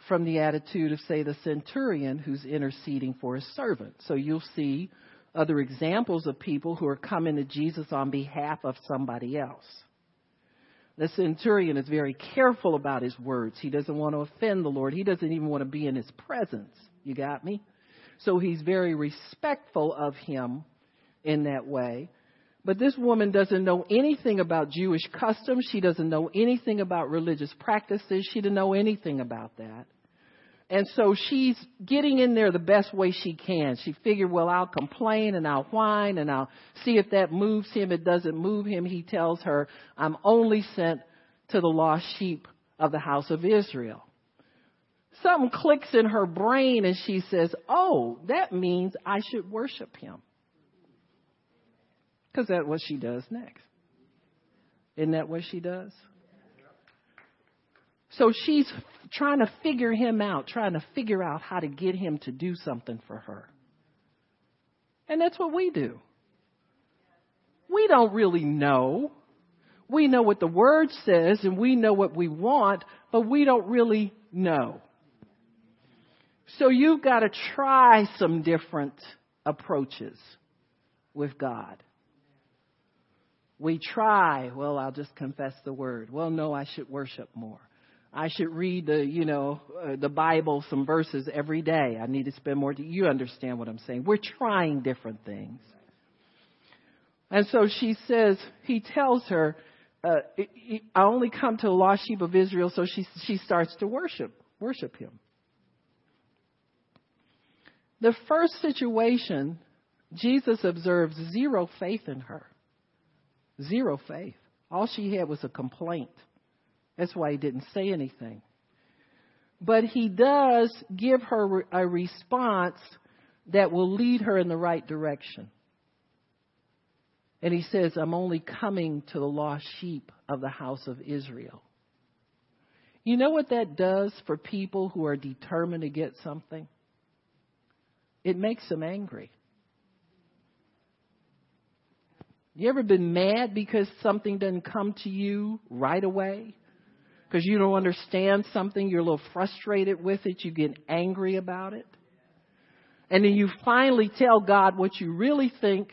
from the attitude of, say, the centurion who's interceding for his servant. So you'll see other examples of people who are coming to Jesus on behalf of somebody else. The centurion is very careful about his words. He doesn't want to offend the Lord. He doesn't even want to be in his presence. You got me? So he's very respectful of him in that way. But this woman doesn't know anything about Jewish customs. She doesn't know anything about religious practices. She didn't know anything about that. And so she's getting in there the best way she can. She figured, well, I'll complain and I'll whine and I'll see if that moves him. It doesn't move him. He tells her, I'm only sent to the lost sheep of the house of Israel. Something clicks in her brain and she says, oh, that means I should worship him. Because that's what she does next. Isn't that what she does? So she's trying to figure him out, trying to figure out how to get him to do something for her. And that's what we do. We don't really know. We know what the word says and we know what we want, but we don't really know. So you've got to try some different approaches with God. We try, well, I'll just confess the word. Well, no, I should worship more. I should read the, you know, uh, the Bible, some verses every day. I need to spend more. You understand what I'm saying? We're trying different things. And so she says, he tells her, uh, I only come to the lost sheep of Israel. So she, she starts to worship, worship him. The first situation, Jesus observes zero faith in her. Zero faith. All she had was a complaint. That's why he didn't say anything. But he does give her a response that will lead her in the right direction. And he says, I'm only coming to the lost sheep of the house of Israel. You know what that does for people who are determined to get something? It makes them angry. You ever been mad because something doesn't come to you right away? because you don't understand something, you're a little frustrated with it, you get angry about it. And then you finally tell God what you really think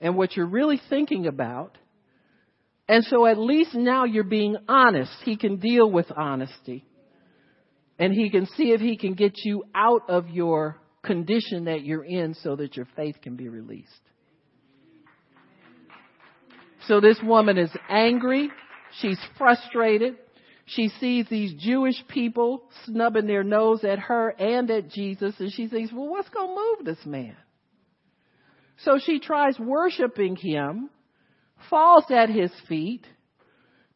and what you're really thinking about. And so at least now you're being honest. He can deal with honesty. And he can see if he can get you out of your condition that you're in so that your faith can be released. So this woman is angry. She's frustrated. She sees these Jewish people snubbing their nose at her and at Jesus, and she thinks, well, what's going to move this man? So she tries worshiping him, falls at his feet,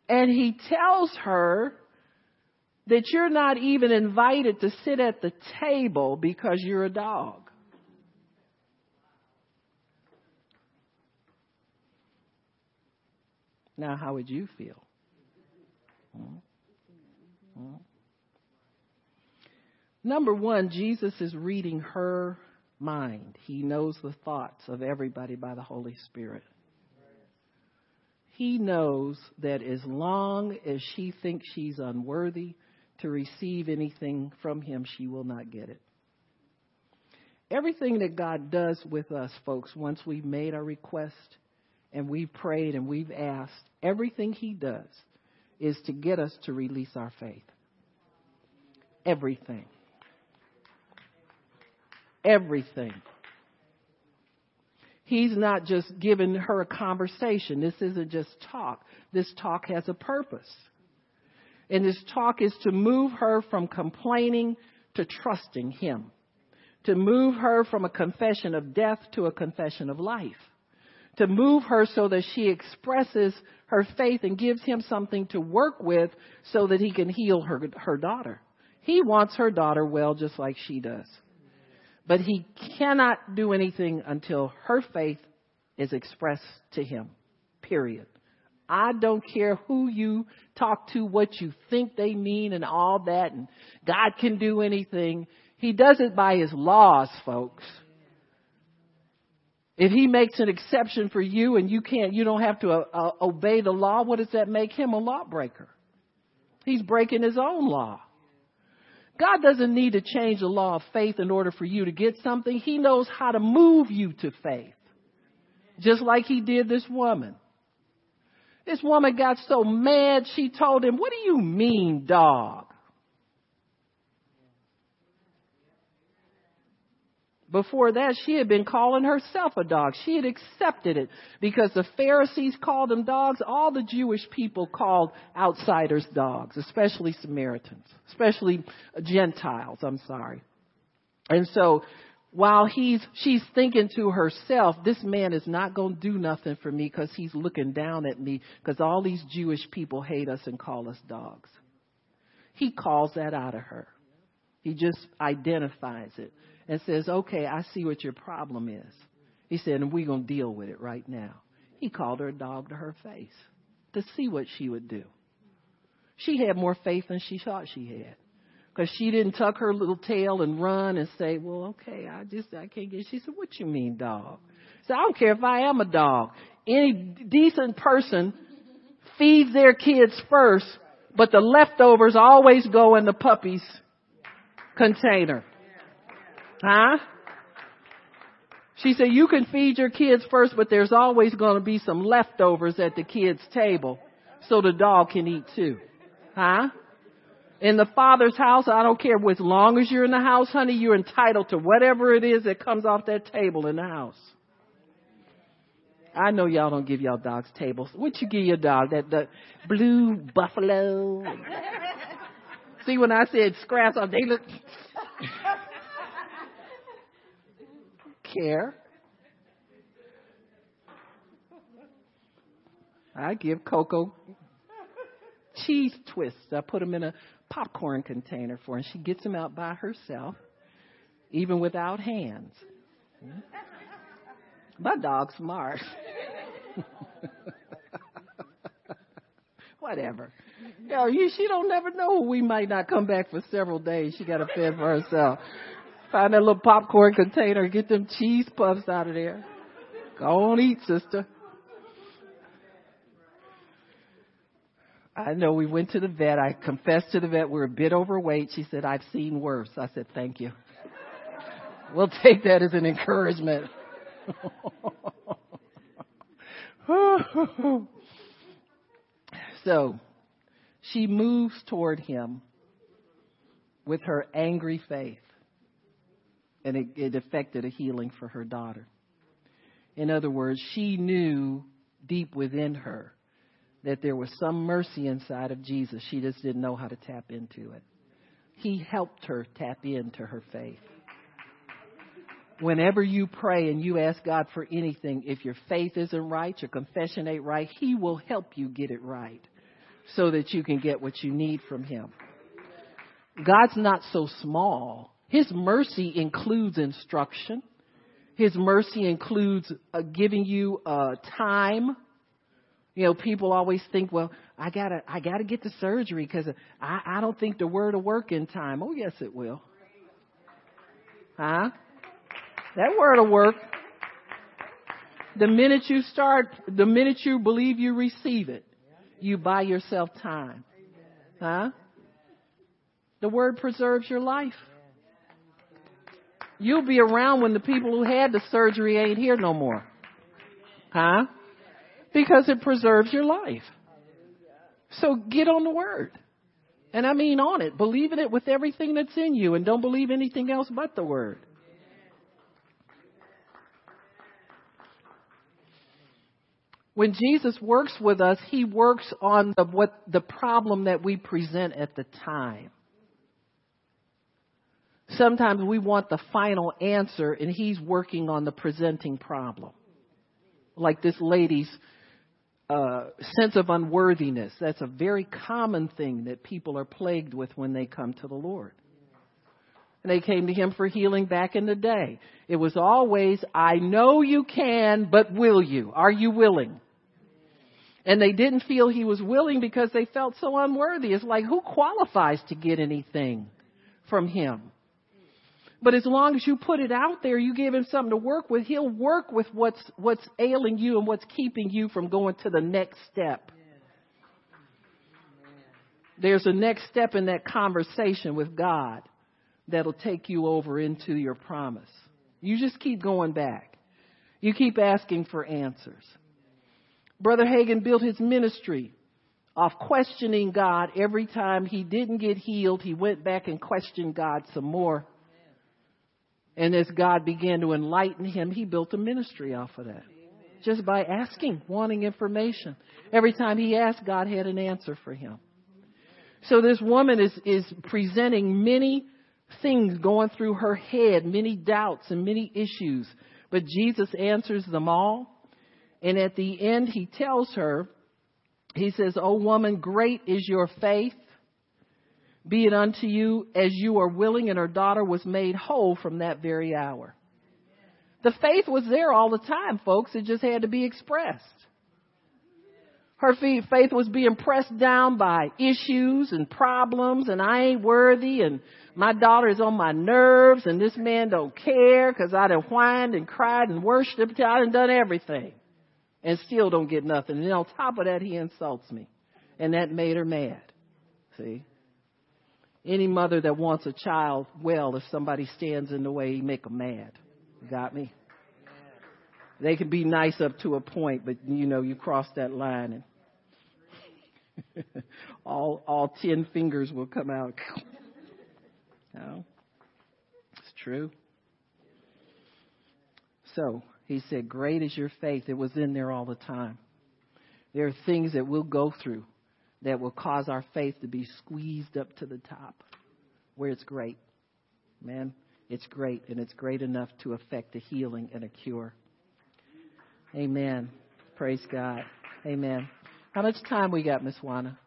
and he tells her that you're not even invited to sit at the table because you're a dog. Now, how would you feel? Hmm? Number one, Jesus is reading her mind. He knows the thoughts of everybody by the Holy Spirit. He knows that as long as she thinks she's unworthy to receive anything from him, she will not get it. Everything that God does with us, folks, once we've made our request and we've prayed and we've asked, everything He does is to get us to release our faith. Everything. Everything. He's not just giving her a conversation. This isn't just talk. This talk has a purpose. And this talk is to move her from complaining to trusting Him, to move her from a confession of death to a confession of life, to move her so that she expresses her faith and gives Him something to work with so that He can heal her, her daughter. He wants her daughter well just like she does. But He cannot do anything until her faith is expressed to Him. Period. I don't care who you talk to, what you think they mean and all that, and God can do anything. He does it by His laws, folks. If He makes an exception for you and you can't, you don't have to uh, uh, obey the law, what does that make Him a lawbreaker? He's breaking His own law. God doesn't need to change the law of faith in order for you to get something. He knows how to move you to faith. Just like He did this woman. This woman got so mad, she told him, What do you mean, dog? Before that, she had been calling herself a dog. She had accepted it because the Pharisees called them dogs. All the Jewish people called outsiders dogs, especially Samaritans, especially Gentiles, I'm sorry. And so while he's she's thinking to herself, this man is not going to do nothing for me because he's looking down at me because all these Jewish people hate us and call us dogs. He calls that out of her. He just identifies it and says, "Okay, I see what your problem is." He said, "And we're going to deal with it right now." He called her a dog to her face to see what she would do. She had more faith than she thought she had because she didn't tuck her little tail and run and say, "Well, okay, I just I can't get." She said, "What you mean, dog?" So I don't care if I am a dog. Any decent person feeds their kids first, but the leftovers always go in the puppy's container. Huh? She said, you can feed your kids first, but there's always going to be some leftovers at the kids' table so the dog can eat too. Huh? in the Father's house, I don't care as long as you're in the house, honey, you're entitled to whatever it is that comes off that table in the house. I know y'all don't give y'all dogs tables. What you give your dog? That the blue buffalo. See, when I said scraps, they look care. I give Coco cheese twists. I put them in a popcorn container for her, and she gets them out by herself, even without hands. Hmm? My dog's smart. <laughs> Whatever. You know, she don't never know. We might not come back for several days. She got to fend for herself. Find that little popcorn container, and get them cheese puffs out of there. Go on, eat, sister. I know we went to the vet. I confessed to the vet we're a bit overweight. She said, I've seen worse. I said, thank you. we'll take that as an encouragement. <laughs> so she moves toward him with her angry faith, and it, it affected a healing for her daughter. In other words, she knew deep within her that there was some mercy inside of Jesus. She just didn't know how to tap into it. He helped her tap into her faith. Whenever you pray and you ask God for anything, if your faith isn't right, your confession ain't right, He will help you get it right so that you can get what you need from Him. God's not so small. His mercy includes instruction. His mercy includes uh, giving you uh, time you know, people always think, well, I gotta, I gotta get the surgery because I, I don't think the word will work in time. Oh, yes, it will. Huh? That word will work. The minute you start, the minute you believe you receive it, you buy yourself time. Huh? The word preserves your life. You'll be around when the people who had the surgery ain't here no more. Huh? because it preserves your life. So get on the word. And I mean on it. Believe in it with everything that's in you and don't believe anything else but the word. When Jesus works with us, he works on the, what the problem that we present at the time. Sometimes we want the final answer and he's working on the presenting problem. Like this lady's uh, sense of unworthiness. That's a very common thing that people are plagued with when they come to the Lord. And they came to him for healing back in the day. It was always, I know you can, but will you? Are you willing? And they didn't feel he was willing because they felt so unworthy. It's like, who qualifies to get anything from him? But as long as you put it out there, you give him something to work with, he'll work with what's, what's ailing you and what's keeping you from going to the next step. There's a next step in that conversation with God that'll take you over into your promise. You just keep going back. You keep asking for answers. Brother Hagin built his ministry off questioning God every time he didn't get healed. He went back and questioned God some more. And as God began to enlighten him, he built a ministry off of that. Just by asking, wanting information. Every time he asked, God had an answer for him. So this woman is, is presenting many things going through her head, many doubts and many issues. But Jesus answers them all. And at the end, he tells her, he says, O woman, great is your faith. Be it unto you as you are willing. And her daughter was made whole from that very hour. The faith was there all the time, folks. It just had to be expressed. Her faith was being pressed down by issues and problems and I ain't worthy and my daughter is on my nerves and this man don't care because I done whined and cried and worshiped. I done done everything and still don't get nothing. And on top of that, he insults me. And that made her mad. See? Any mother that wants a child well, if somebody stands in the way, you make them mad. got me? They can be nice up to a point, but you know, you cross that line and <laughs> all all ten fingers will come out. <laughs> no. It's true. So he said, Great is your faith. It was in there all the time. There are things that we'll go through that will cause our faith to be squeezed up to the top where it's great. Man, it's great, and it's great enough to affect a healing and a cure. Amen. Praise God. Amen. How much time we got, Miss Juana?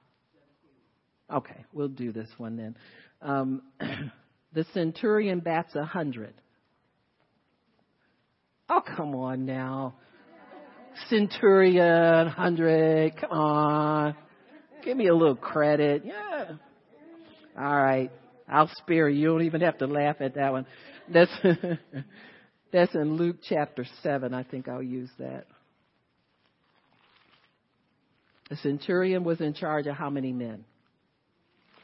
Okay, we'll do this one then. Um, <clears throat> the centurion bats a hundred. Oh, come on now. Centurion, hundred, come on. Give me a little credit. Yeah. All right. I'll spare you. You don't even have to laugh at that one. That's, <laughs> that's in Luke chapter 7. I think I'll use that. The centurion was in charge of how many men?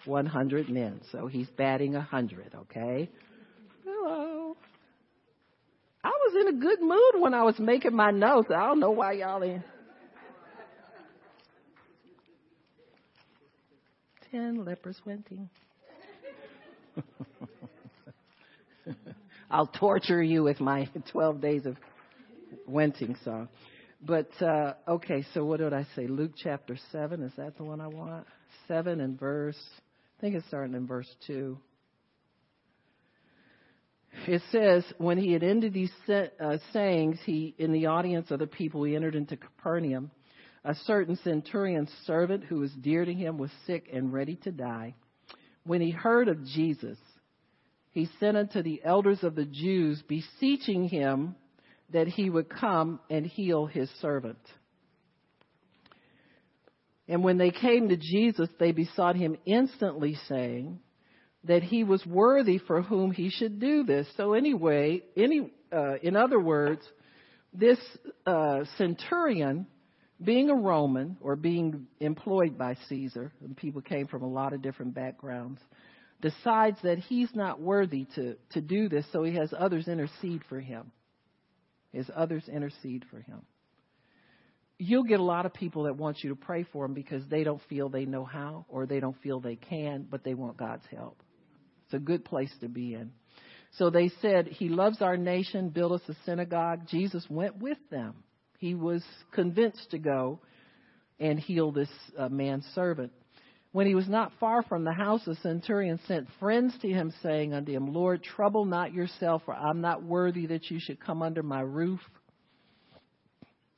100 men. So he's batting 100, okay? Hello. I was in a good mood when I was making my notes. I don't know why y'all in. Ten lepers went in. <laughs> I'll torture you with my 12 days of wenting song. But, uh, okay, so what did I say? Luke chapter 7, is that the one I want? 7 and verse, I think it's starting in verse 2 it says, when he had ended these uh, sayings, he, in the audience of the people, he entered into Capernaum. A certain centurion's servant who was dear to him was sick and ready to die. When he heard of Jesus, he sent unto the elders of the Jews, beseeching him that he would come and heal his servant. And when they came to Jesus, they besought him instantly, saying, that he was worthy for whom he should do this. So anyway, any, uh, in other words, this uh, centurion, being a Roman or being employed by Caesar, and people came from a lot of different backgrounds, decides that he's not worthy to, to do this, so he has others intercede for him. His others intercede for him. You'll get a lot of people that want you to pray for them because they don't feel they know how or they don't feel they can, but they want God's help. It's a good place to be in. So they said, He loves our nation, build us a synagogue. Jesus went with them. He was convinced to go and heal this uh, man's servant. When he was not far from the house, the centurion sent friends to him, saying unto him, Lord, trouble not yourself, for I'm not worthy that you should come under my roof.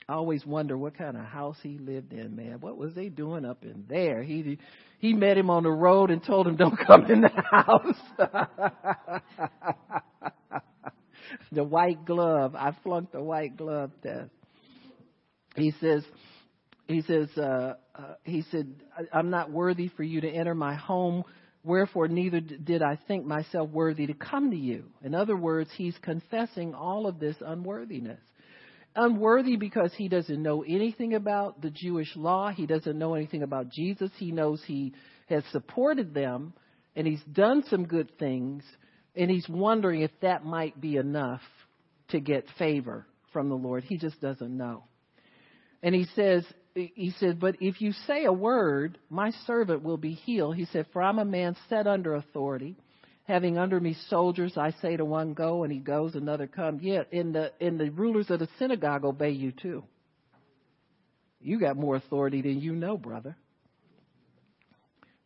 I always wonder what kind of house he lived in, man. What was they doing up in there? He he met him on the road and told him, "Don't come in the house." <laughs> the white glove. I flunked the white glove test. He says, he says, uh, uh, he said, I'm not worthy for you to enter my home. Wherefore, neither did I think myself worthy to come to you. In other words, he's confessing all of this unworthiness. Unworthy because he doesn't know anything about the Jewish law. He doesn't know anything about Jesus. He knows he has supported them and he's done some good things. And he's wondering if that might be enough to get favor from the Lord. He just doesn't know. And he says, he said, But if you say a word, my servant will be healed. He said, For I'm a man set under authority. Having under me soldiers, I say to one, Go, and he goes, another come. Yet in the in the rulers of the synagogue obey you too. You got more authority than you know, brother.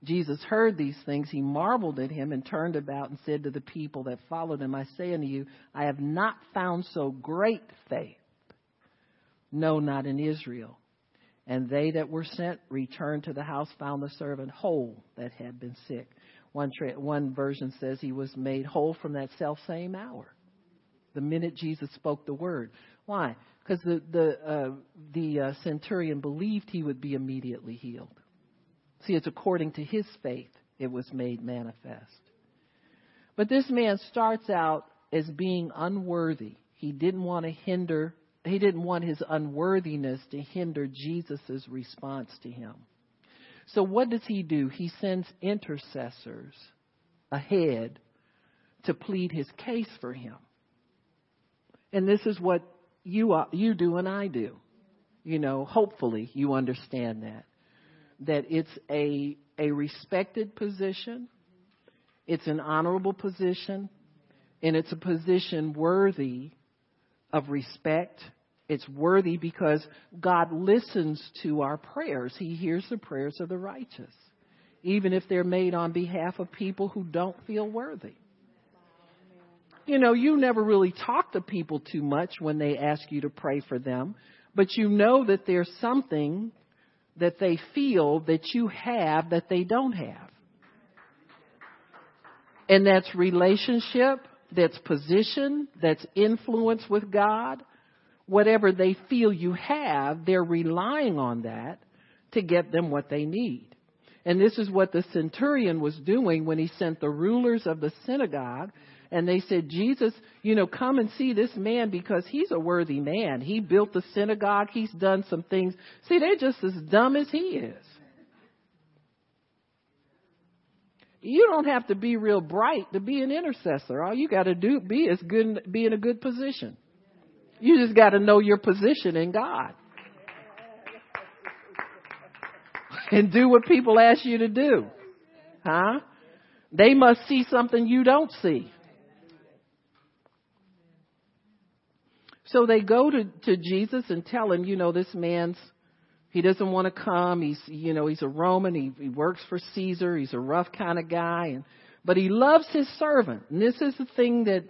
Jesus heard these things. He marveled at him and turned about and said to the people that followed him, I say unto you, I have not found so great faith. No, not in Israel. And they that were sent returned to the house, found the servant whole that had been sick. One, tra- one version says he was made whole from that self same hour, the minute Jesus spoke the word. Why? Because the the uh, the uh, centurion believed he would be immediately healed. See, it's according to his faith it was made manifest. But this man starts out as being unworthy. He didn't want to hinder he didn't want his unworthiness to hinder Jesus' response to him. So what does he do? He sends intercessors ahead to plead his case for him. And this is what you uh, you do and I do. You know, hopefully you understand that that it's a a respected position, it's an honorable position, and it's a position worthy of respect it's worthy because God listens to our prayers. He hears the prayers of the righteous, even if they're made on behalf of people who don't feel worthy. You know, you never really talk to people too much when they ask you to pray for them, but you know that there's something that they feel that you have that they don't have. And that's relationship, that's position, that's influence with God whatever they feel you have, they're relying on that to get them what they need. And this is what the centurion was doing when he sent the rulers of the synagogue and they said, Jesus, you know, come and see this man because he's a worthy man. He built the synagogue. He's done some things. See, they're just as dumb as he is. You don't have to be real bright to be an intercessor. All you got to do be is good, be in a good position. You just got to know your position in God. And do what people ask you to do. Huh? They must see something you don't see. So they go to, to Jesus and tell him, you know, this man's, he doesn't want to come. He's, you know, he's a Roman. He, he works for Caesar. He's a rough kind of guy. And, but he loves his servant. And this is the thing that,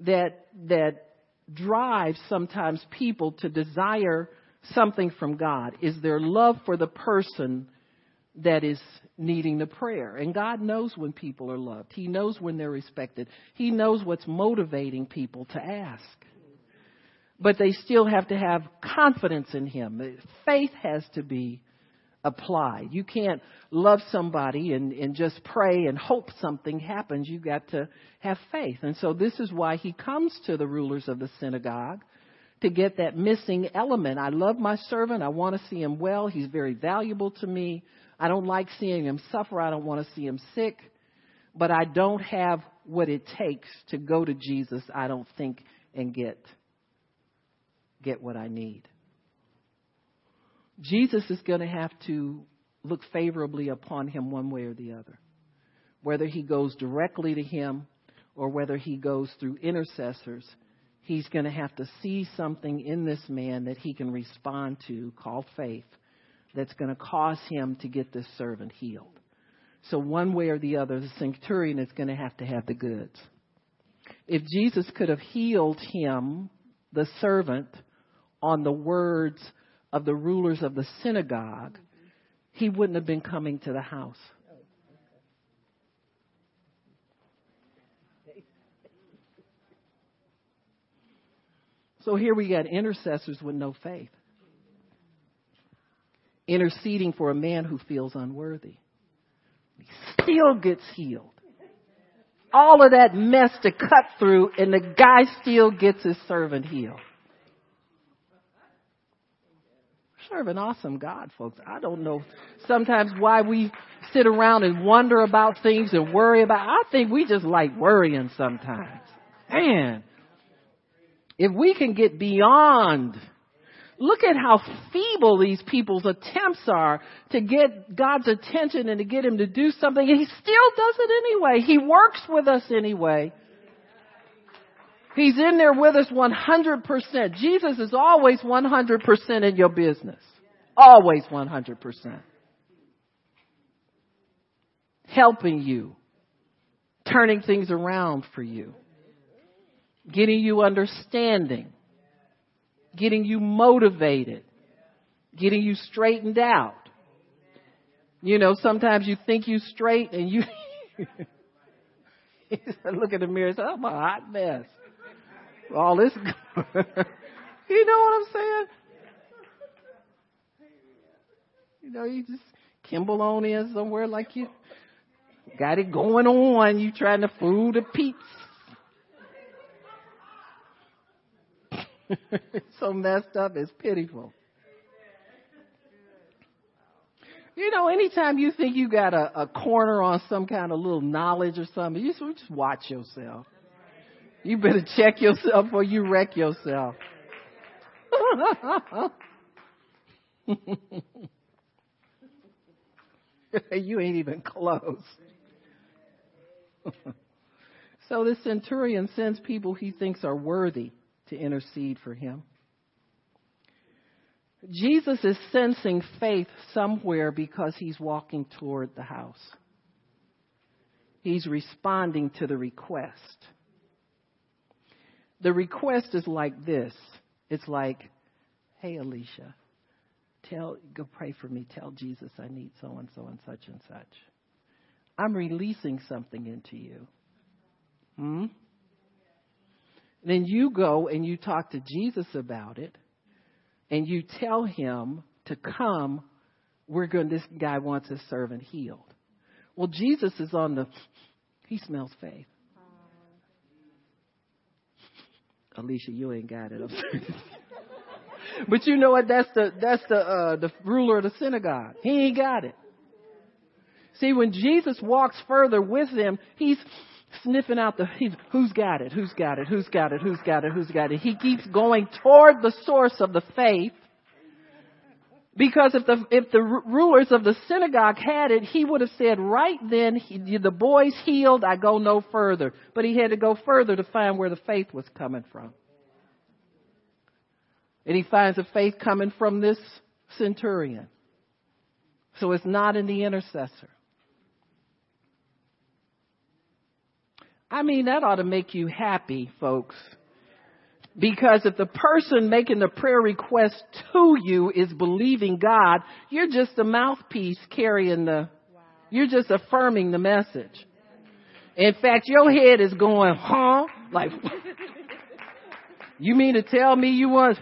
that, that drives sometimes people to desire something from God is their love for the person that is needing the prayer. And God knows when people are loved. He knows when they're respected. He knows what's motivating people to ask. But they still have to have confidence in Him. Faith has to be applied. You can't love somebody and, and just pray and hope something happens. You've got to have faith. And so this is why he comes to the rulers of the synagogue to get that missing element. I love my servant. I want to see him well. He's very valuable to me. I don't like seeing him suffer. I don't want to see him sick. But I don't have what it takes to go to Jesus, I don't think, and get get what I need. Jesus is going to have to look favorably upon him one way or the other. Whether he goes directly to him or whether he goes through intercessors, he's going to have to see something in this man that he can respond to called faith that's going to cause him to get this servant healed. So one way or the other, the centurion is going to have to have the goods. If Jesus could have healed him, the servant, on the words of the rulers of the synagogue, he wouldn't have been coming to the house. So here we got intercessors with no faith, interceding for a man who feels unworthy. He still gets healed. All of that mess to cut through, and the guy still gets his servant healed. Serve an awesome God, folks. I don't know sometimes why we sit around and wonder about things and worry about. I think we just like worrying sometimes. Man, if we can get beyond, look at how feeble these people's attempts are to get God's attention and to get Him to do something. He still does it anyway. He works with us anyway. He's in there with us 100%. Jesus is always 100% in your business. Always 100%. Helping you. Turning things around for you getting you understanding, getting you motivated, getting you straightened out. You know, sometimes you think you straight and you <laughs> look in the mirror and say, oh, I'm a hot mess. All this, <laughs> you know what I'm saying? You know, you just Kimball on in somewhere like you got it going on. You trying to fool the peeps. <laughs> so messed up, it's pitiful. You know, anytime you think you got a, a corner on some kind of little knowledge or something, you just, just watch yourself. You better check yourself or you wreck yourself. <laughs> you ain't even close. <laughs> so the centurion sends people he thinks are worthy to intercede for him. Jesus is sensing faith somewhere because he's walking toward the house. He's responding to the request. The request is like this. It's like, hey Alicia, tell go pray for me. Tell Jesus I need so and so and such and such. I'm releasing something into you. Hmm? Then you go and you talk to Jesus about it and you tell him to come. We're going, this guy wants his servant healed. Well, Jesus is on the, he smells faith. Alicia, you ain't got it. <laughs> <laughs> but you know what? That's the that's the uh, the ruler of the synagogue. He ain't got it. See, when Jesus walks further with them, he's sniffing out the, who's got it, who's got it, who's got it, who's got it, who's got it. He keeps going toward the source of the faith. Because if the, if the rulers of the synagogue had it, he would have said right then, he, the boy's healed, I go no further. But he had to go further to find where the faith was coming from. And he finds the faith coming from this centurion. So it's not in the intercessor. I mean, that ought to make you happy, folks. Because if the person making the prayer request to you is believing God, you're just a mouthpiece carrying the, you're just affirming the message. In fact, your head is going, huh? Like, <laughs> you mean to tell me you want,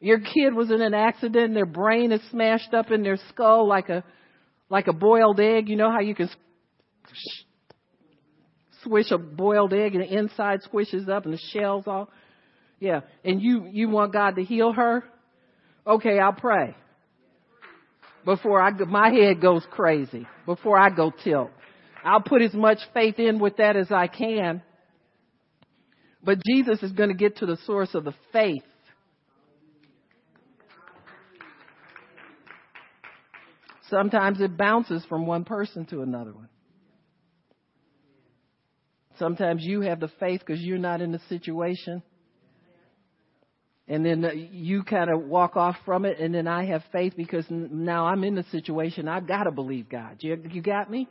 your kid was in an accident and their brain is smashed up in their skull like a like a boiled egg. You know how you can swish a boiled egg and the inside squishes up and the shell's all. Yeah. And you, you want God to heal her? Okay, I'll pray. Before I, my head goes crazy. Before I go tilt. I'll put as much faith in with that as I can. But Jesus is going to get to the source of the faith Sometimes it bounces from one person to another one. Sometimes you have the faith because you're not in the situation. And then uh, you kind of walk off from it, and then I have faith because now I'm in the situation. I've got to believe God. You, you got me?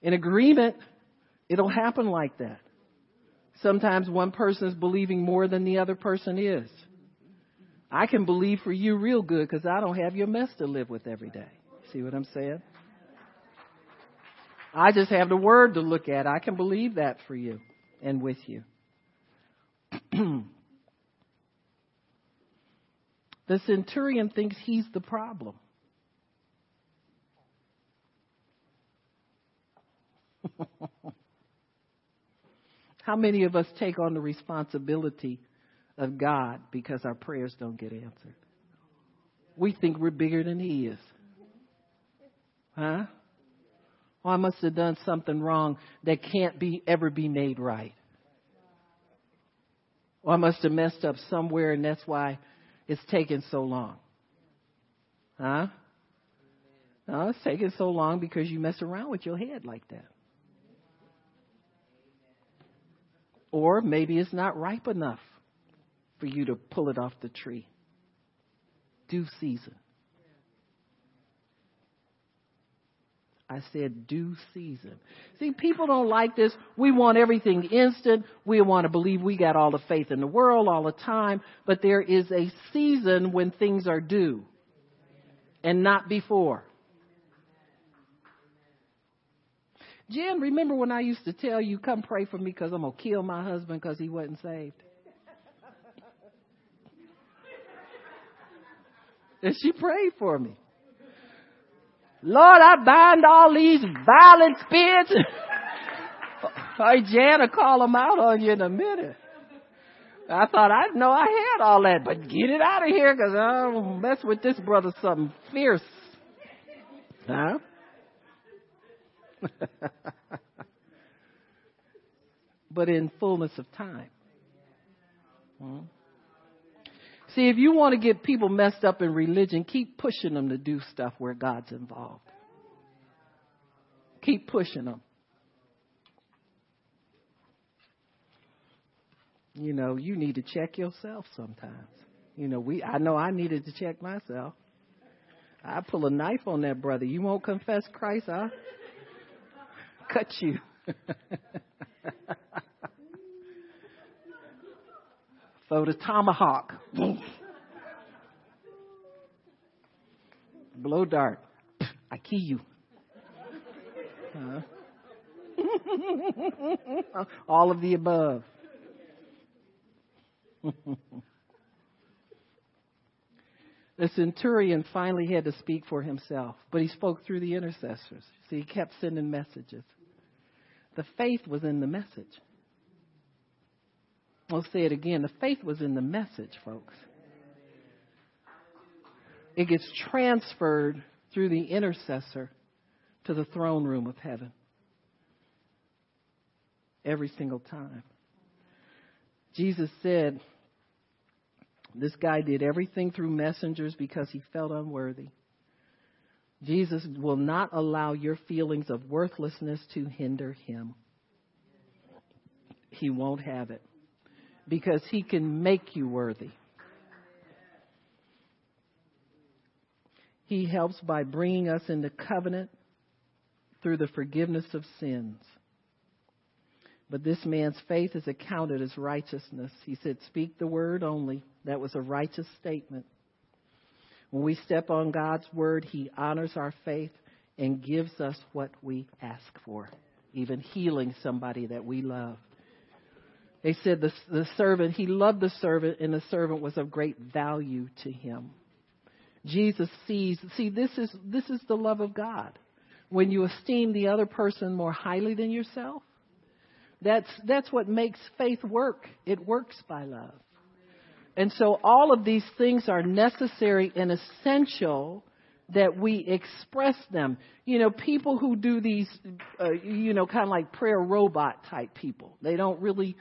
In agreement, it'll happen like that. Sometimes one person is believing more than the other person is. I can believe for you real good because I don't have your mess to live with every day. See what I'm saying? I just have the word to look at. I can believe that for you and with you. <clears throat> the centurion thinks he's the problem. <laughs> How many of us take on the responsibility of God because our prayers don't get answered? We think we're bigger than He is. Huh? Oh, I must have done something wrong that can't be ever be made right. Or I must have messed up somewhere and that's why it's taking so long. Huh? No, it's taking so long because you mess around with your head like that. Or maybe it's not ripe enough for you to pull it off the tree. Due season. I said due season. See, people don't like this. We want everything instant. We want to believe we got all the faith in the world all the time. But there is a season when things are due and not before. Jen, remember when I used to tell you, come pray for me because I'm going to kill my husband because he wasn't saved? and she prayed for me. Lord, I bind all these violent spirits. hey, Jan will call them out on you in a minute. I thought I know I had all that, but get it out of here because I don't mess with this brother something fierce. Huh? <laughs> but in fullness of time. Hmm? See, if you want to get people messed up in religion, keep pushing them to do stuff where God's involved. Keep pushing them. You know, you need to check yourself sometimes. You know, we I know I needed to check myself. I pull a knife on that brother. You won't confess Christ, huh? cut you. <laughs> For the tomahawk. <laughs> Blow dart. I kill you. <laughs> All of the above. <laughs> the centurion finally had to speak for himself, but he spoke through the intercessors. See, he kept sending messages. The faith was in the message. I'll say it again. The faith was in the message, folks. It gets transferred through the intercessor to the throne room of heaven. Every single time. Jesus said, This guy did everything through messengers because he felt unworthy. Jesus will not allow your feelings of worthlessness to hinder him. He won't have it because he can make you worthy. He helps by bringing us into covenant through the forgiveness of sins. But this man's faith is accounted as righteousness. He said, Speak the word only. That was a righteous statement. When we step on God's word, He honors our faith and gives us what we ask for, even healing somebody that we love. They said the, the servant, he loved the servant, and the servant was of great value to him. Jesus sees, see, this is, this is the love of God. When you esteem the other person more highly than yourself, that's, that's what makes faith work. It works by love. And so all of these things are necessary and essential that we express them. You know, people who do these, uh, you know, kind of like prayer robot type people, they don't really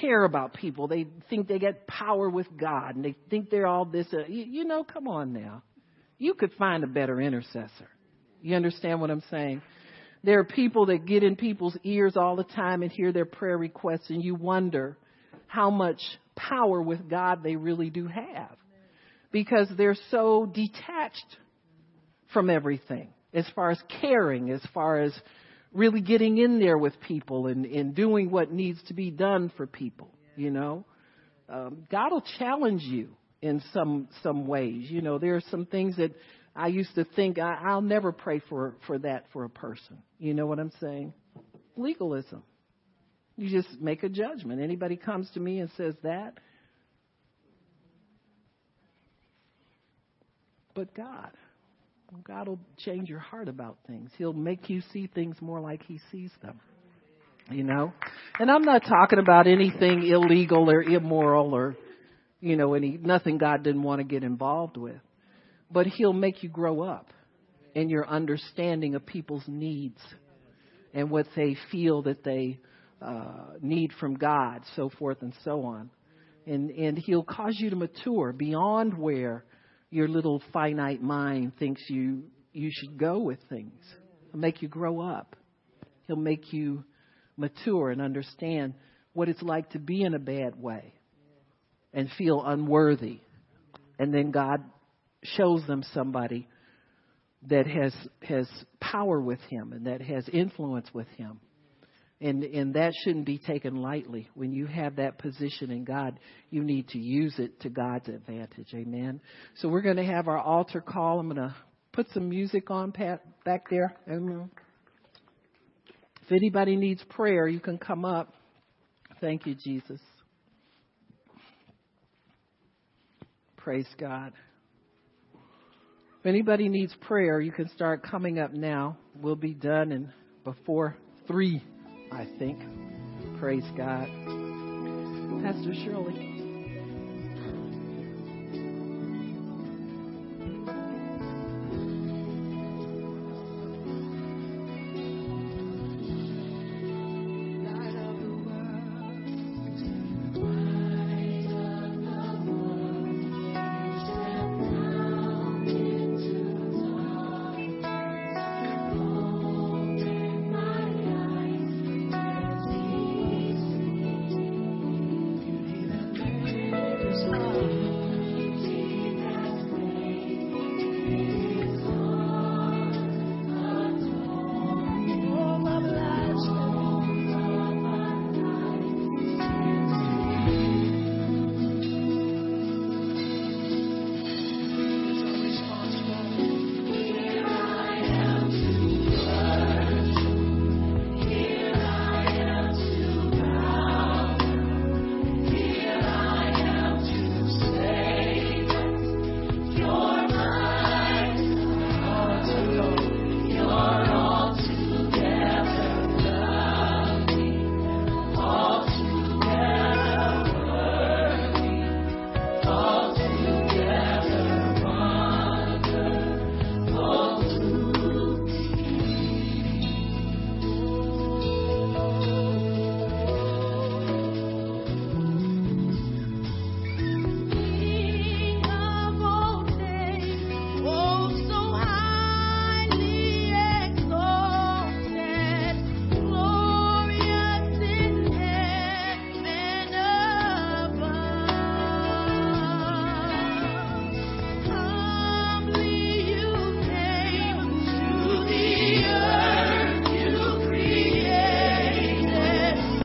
care about people. They think they get power with God and they think they're all this. Uh, you, you know, come on now. You could find a better intercessor. You understand what I'm saying? There are people that get in people's ears all the time and hear their prayer requests, and you wonder how much power with God they really do have because they're so detached from everything as far as caring, as far as really getting in there with people and, and doing what needs to be done for people, you know. Um, God will challenge you in some some ways. You know, there are some things that I used to think I, I'll never pray for for that for a person. You know what I'm saying? Legalism. You just make a judgment. Anybody comes to me and says that, but God. God will change your heart about things. He'll make you see things more like He sees them. You know? And I'm not talking about anything illegal or immoral or, you know, any, nothing God didn't want to get involved with. But He'll make you grow up in your understanding of people's needs and what they feel that they uh, need from God, so forth and so on. And, and He'll cause you to mature beyond where your little finite mind thinks you you should go with things. He'll make you grow up. He'll make you mature and understand what it's like to be in a bad way and feel unworthy. And then God shows them somebody that has has power with him and that has influence with him and and that shouldn't be taken lightly. When you have that position in God, you need to use it to God's advantage. Amen. So we're going to have our altar call. I'm going to put some music on Pat back there. Amen. If anybody needs prayer, you can come up. Thank you, Jesus. Praise God. If anybody needs prayer, you can start coming up now. We'll be done in before three. I think. Praise God. Pastor Shirley.